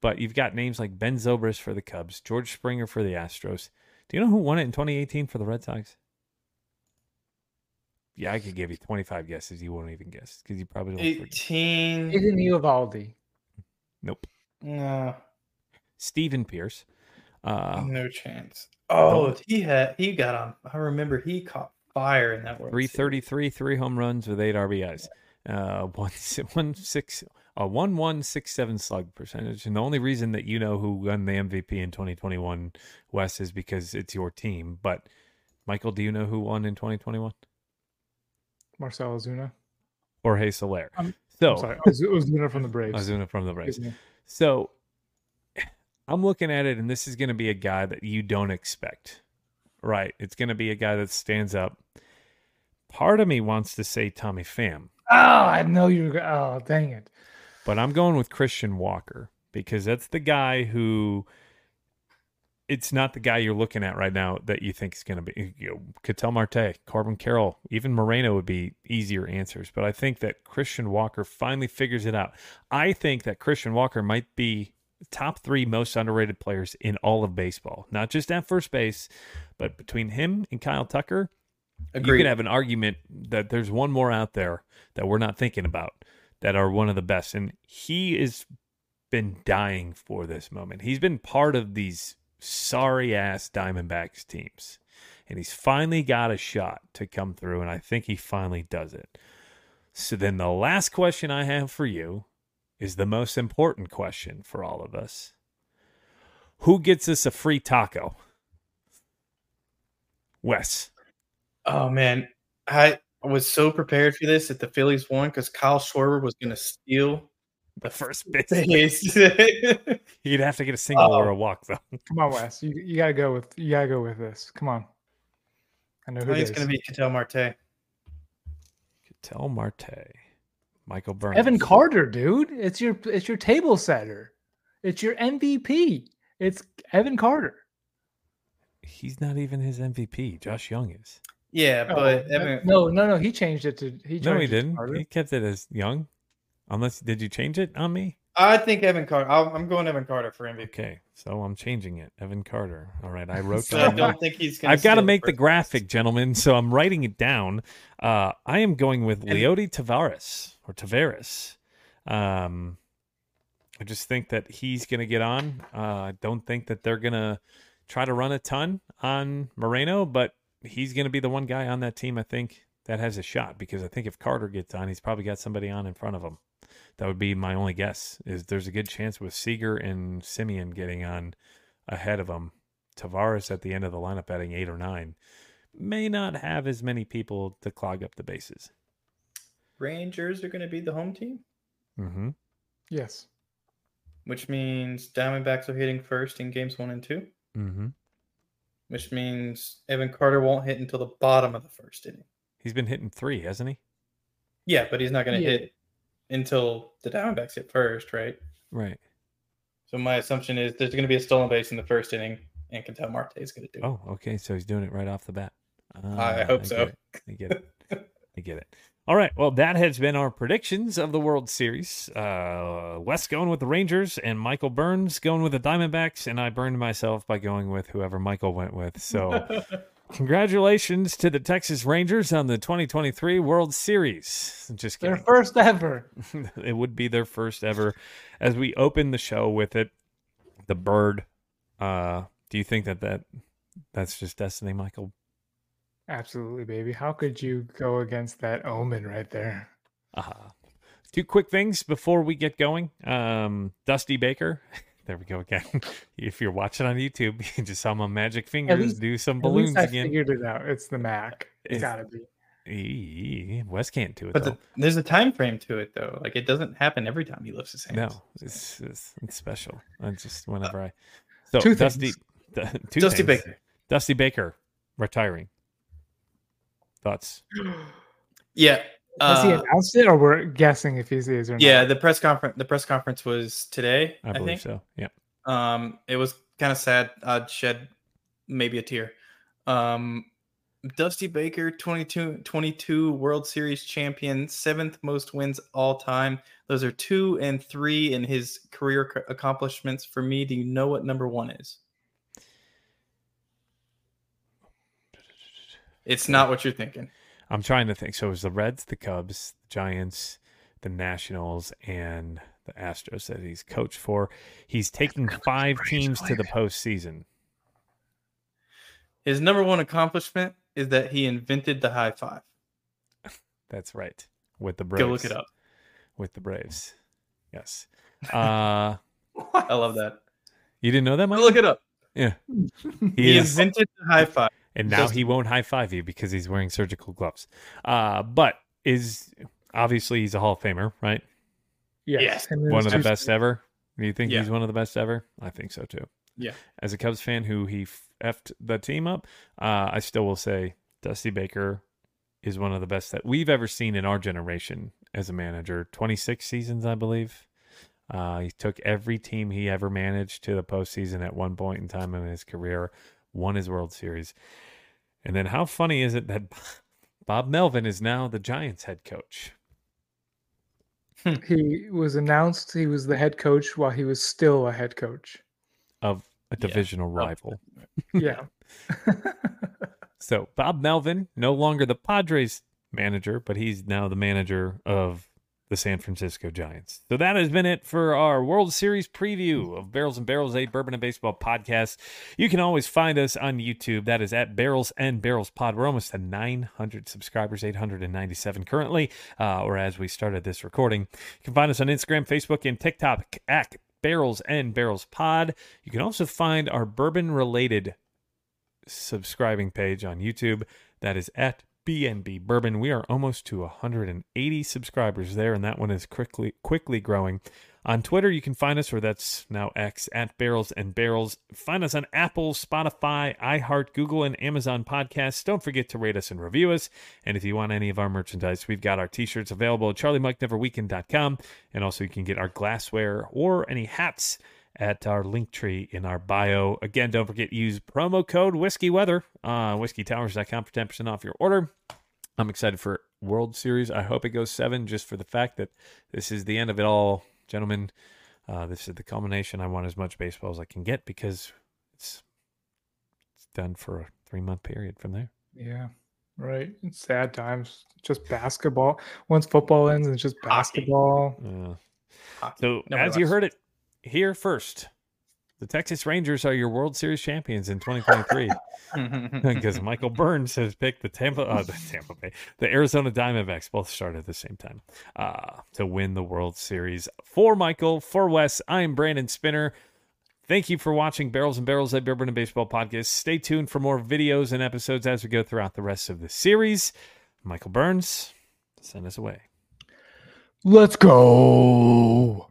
[SPEAKER 1] But you've got names like Ben Zobrist for the Cubs, George Springer for the Astros. Do you know who won it in 2018 for the Red Sox? Yeah, I could give you 25 guesses. You won't even guess because you probably don't. forget.
[SPEAKER 4] 18.
[SPEAKER 3] Isn't Eovaldi?
[SPEAKER 1] Nope.
[SPEAKER 4] No,
[SPEAKER 1] Stephen Pearce. Uh,
[SPEAKER 4] no chance. Oh, he had he got on. I remember he caught fire in that World Series.
[SPEAKER 1] 333, three home runs with eight RBIs. Uh, [laughs] one, si- one six, a one one six seven slug percentage. And the only reason that you know who won the MVP in 2021, Wes, is because it's your team. But Michael, do you know who won in 2021?
[SPEAKER 3] Marcell Ozuna.
[SPEAKER 1] Jorge Soler.
[SPEAKER 3] I'm-
[SPEAKER 1] so
[SPEAKER 3] I'm sorry, Oz- Ozuna from the Braves.
[SPEAKER 1] Ozuna from the Braves. So I'm looking at it, and this is going to be a guy that you don't expect, right? It's going to be a guy that stands up. Part of me wants to say Tommy Pham,
[SPEAKER 3] Oh, I know you. Oh, dang it.
[SPEAKER 1] but I'm going with Christian Walker because that's the guy who. It's not the guy you're looking at right now that you think is going to be. You know, Ketel Marte, Corbin Carroll, even Moreno would be easier answers. But I think that Christian Walker finally figures it out. I think that Christian Walker might be top three most underrated players in all of baseball, not just at first base, but between him and Kyle Tucker, you
[SPEAKER 4] Agreed.
[SPEAKER 1] could have an argument that there's one more out there that we're not thinking about that are one of the best. And he has been dying for this moment. He's been part of these sorry ass Diamondbacks teams. And he's finally got a shot to come through, and I think he finally does it. So then the last question I have for you is the most important question for all of us. Who gets us a free taco? Wes.
[SPEAKER 4] Oh man, I was so prepared for this that the Phillies won because Kyle Schwarber was going to steal
[SPEAKER 1] the first [laughs] base.
[SPEAKER 4] Base.
[SPEAKER 1] He'd [laughs] have to get a single or
[SPEAKER 4] Oh.
[SPEAKER 1] a walk though.
[SPEAKER 3] Come on, Wes. You you gotta go with you gotta go with this. Come on. I know
[SPEAKER 4] I
[SPEAKER 3] who
[SPEAKER 4] think
[SPEAKER 3] it
[SPEAKER 4] it's
[SPEAKER 3] is.
[SPEAKER 4] going to be Ketel Marte.
[SPEAKER 1] Tell Marte, Michael Burns,
[SPEAKER 3] Evan Carter, dude. It's your it's your table setter. It's your MVP. It's Evan Carter.
[SPEAKER 1] He's not even his MVP. Josh Jung is.
[SPEAKER 4] Yeah,
[SPEAKER 3] Oh,
[SPEAKER 4] but
[SPEAKER 3] no-
[SPEAKER 4] Evan,
[SPEAKER 3] no, no, no. He changed it to he.
[SPEAKER 1] No, he
[SPEAKER 3] it
[SPEAKER 1] didn't. He kept it as Jung. Unless did you change it on me?
[SPEAKER 4] I think Evan Carter. I'll, I'm going Evan Carter for MVP.
[SPEAKER 1] Okay, so I'm changing it. Evan Carter. All right, I [laughs] wrote
[SPEAKER 4] So I don't think he's going.
[SPEAKER 1] I've got to make the graphic, gentlemen. So I'm writing it down. Uh, I am going with Leody Tavares or Tavares. Um, I just think that he's going to get on. Uh, I don't think that they're going to try to run a ton on Moreno, but he's going to be the one guy on that team. I think that has a shot because I think if Carter gets on, he's probably got somebody on in front of him. That would be my only guess. Is there's a good chance with Seager and Semien getting on ahead of him. Tavares at the end of the lineup batting eight or nine may not have as many people to clog up the bases.
[SPEAKER 4] Rangers are going to be the home team,
[SPEAKER 1] Mm-hmm.
[SPEAKER 3] Yes.
[SPEAKER 4] which means Diamondbacks are hitting first in games one and two,
[SPEAKER 1] Mm-hmm.
[SPEAKER 4] which means Evan Carter won't hit until the bottom of the first inning.
[SPEAKER 1] He's been hitting three, hasn't he?
[SPEAKER 4] Yeah, but he's not going to
[SPEAKER 3] Yeah.
[SPEAKER 4] hit until the Diamondbacks hit first, right?
[SPEAKER 1] Right.
[SPEAKER 4] So my assumption is there's going to be a stolen base in the first inning, and Ketel Marte is going to do it.
[SPEAKER 1] Oh, okay. So he's doing it right off the bat.
[SPEAKER 4] I
[SPEAKER 1] Ah,
[SPEAKER 4] hope so.
[SPEAKER 1] get. I get it. I get it. [laughs] All right. Well, that has been our predictions of the World Series. Uh, Wes going with the Rangers and Michael Burns going with the Diamondbacks, and I burned myself by going with whoever Michael went with. So, [laughs] congratulations to the Texas Rangers on the 2023 World Series. Just kidding.
[SPEAKER 3] Their first ever. [laughs]
[SPEAKER 1] it would be their first ever. As we open the show with it, the bird. Uh, do you think that that that's just destiny, Michael?
[SPEAKER 3] Absolutely, baby. How could you go against that omen right there?
[SPEAKER 1] Uh-huh. two quick things before we get going. Um, Dusty Baker. There we go again. [laughs] if you're watching on YouTube, [laughs] you just saw my magic fingers
[SPEAKER 3] least-
[SPEAKER 1] do some
[SPEAKER 3] At
[SPEAKER 1] balloons
[SPEAKER 3] least I
[SPEAKER 1] again.
[SPEAKER 3] figured it out. It's the Mac. [laughs] It's
[SPEAKER 1] It's-
[SPEAKER 3] gotta be.
[SPEAKER 1] Eee, Wes can't do it
[SPEAKER 4] But
[SPEAKER 1] though.
[SPEAKER 4] the, there's a time frame to it, though. Like it doesn't happen every time he lifts his hands.
[SPEAKER 1] no, it's, it's it's special. I just uh, whenever I so
[SPEAKER 3] two
[SPEAKER 1] Dusty,
[SPEAKER 3] things.
[SPEAKER 1] two
[SPEAKER 4] Dusty
[SPEAKER 1] things.
[SPEAKER 4] Baker.
[SPEAKER 1] Dusty Baker retiring. Thoughts?
[SPEAKER 4] Yeah.
[SPEAKER 3] Has he
[SPEAKER 4] uh,
[SPEAKER 3] announced it, or we're guessing if he is or not?
[SPEAKER 4] yeah, the press conference. The press conference was today.
[SPEAKER 1] I
[SPEAKER 4] I,
[SPEAKER 1] believe
[SPEAKER 4] think.
[SPEAKER 1] so. Yeah.
[SPEAKER 4] Um, it was kind of sad. I'd shed maybe a tear. Um, Dusty Baker, 22, 22 World Series champion, seventh most wins all time. Those are two and three in his career accomplishments. For me, do you know what number one is? It's not what you're thinking.
[SPEAKER 1] I'm trying to think. So it was the Reds, the Cubs, the Giants, the Nationals, and the Astros that he's coached for. He's taking five teams to the postseason.
[SPEAKER 4] His number one accomplishment is that he invented the high five.
[SPEAKER 1] That's right. With the Braves.
[SPEAKER 4] Go look it up.
[SPEAKER 1] With the Braves. Yes. [laughs] Uh,
[SPEAKER 4] I love that.
[SPEAKER 1] you didn't know that,
[SPEAKER 4] Go
[SPEAKER 1] Mike?
[SPEAKER 4] look it up.
[SPEAKER 1] Yeah.
[SPEAKER 4] He,
[SPEAKER 1] He is,
[SPEAKER 4] invented the high five.
[SPEAKER 1] And now he won't high five you because he's wearing surgical gloves. Uh, but is obviously he's a Hall of Famer, right?
[SPEAKER 3] Yes.
[SPEAKER 4] Yes.
[SPEAKER 1] one of the best ever. Do you think
[SPEAKER 4] Yeah.
[SPEAKER 1] he's one of the best ever? I think so too.
[SPEAKER 4] Yeah.
[SPEAKER 1] As a Cubs fan who he effed the team up, uh, I still will say Dusty Baker is one of the best that we've ever seen in our generation as a manager. 26 seasons, I believe. Uh, he took every team he ever managed to the postseason at one point in time in his career, won his World Series. And then how funny is it that Bob Melvin is now the Giants head coach?
[SPEAKER 3] He was announced he was the head coach while he was still a head coach.
[SPEAKER 1] of a
[SPEAKER 4] Yeah.
[SPEAKER 1] divisional rival. [laughs]
[SPEAKER 3] Yeah.
[SPEAKER 1] So Bob Melvin, no longer the Padres manager, but he's now the manager of the San Francisco Giants. So that has been it for our World Series preview of Barrels and Barrels, a Bourbon and Baseball podcast. You can always find us on YouTube. That is at Barrels and Barrels Pod. We're almost at 900 subscribers, 897 currently, uh, or as we started this recording. You can find us on Instagram, Facebook, and TikTok at Barrels and Barrels Pod. You can also find our bourbon related subscribing page on YouTube. That is at BNB Bourbon. We are almost to 180 subscribers there, and that one is quickly quickly growing. On Twitter, you can find us, or that's now X, at Barrels and Barrels. Find us on Apple, Spotify, iHeart, Google, and Amazon podcasts. Don't forget to rate us and review us. And if you want any of our merchandise, we've got our t shirts available at charliemikeneverweekend.com. And also, you can get our glassware or any hats at our link tree in our bio. Again, don't forget use promo code Whiskey Weather, uh, whiskeytowers.com for 10% off your order. I'm excited for World Series. I hope it goes seven just for the fact that this is the end of it all gentlemen, uh, this is the culmination. I want as much baseball as I can get because it's it's done for a three month period from there.
[SPEAKER 3] Yeah, right. It's sad times. Just basketball. Once football ends, it's just basketball.
[SPEAKER 1] Yeah. So Nobody as you heard it here first, the Texas Rangers are your World Series champions in 2023 [laughs] because Michael Burns has picked the Tampa, uh, the Tampa Bay, the Arizona Diamondbacks, both start at the same time, uh, to win the World Series. For Michael, for Wes, I am Brandon Spinner. Thank you for watching Barrels and Barrels, a Bourbon and Baseball podcast. Stay tuned for more videos and episodes as we go throughout the rest of the series. Michael Burns, send us away.
[SPEAKER 3] Let's go.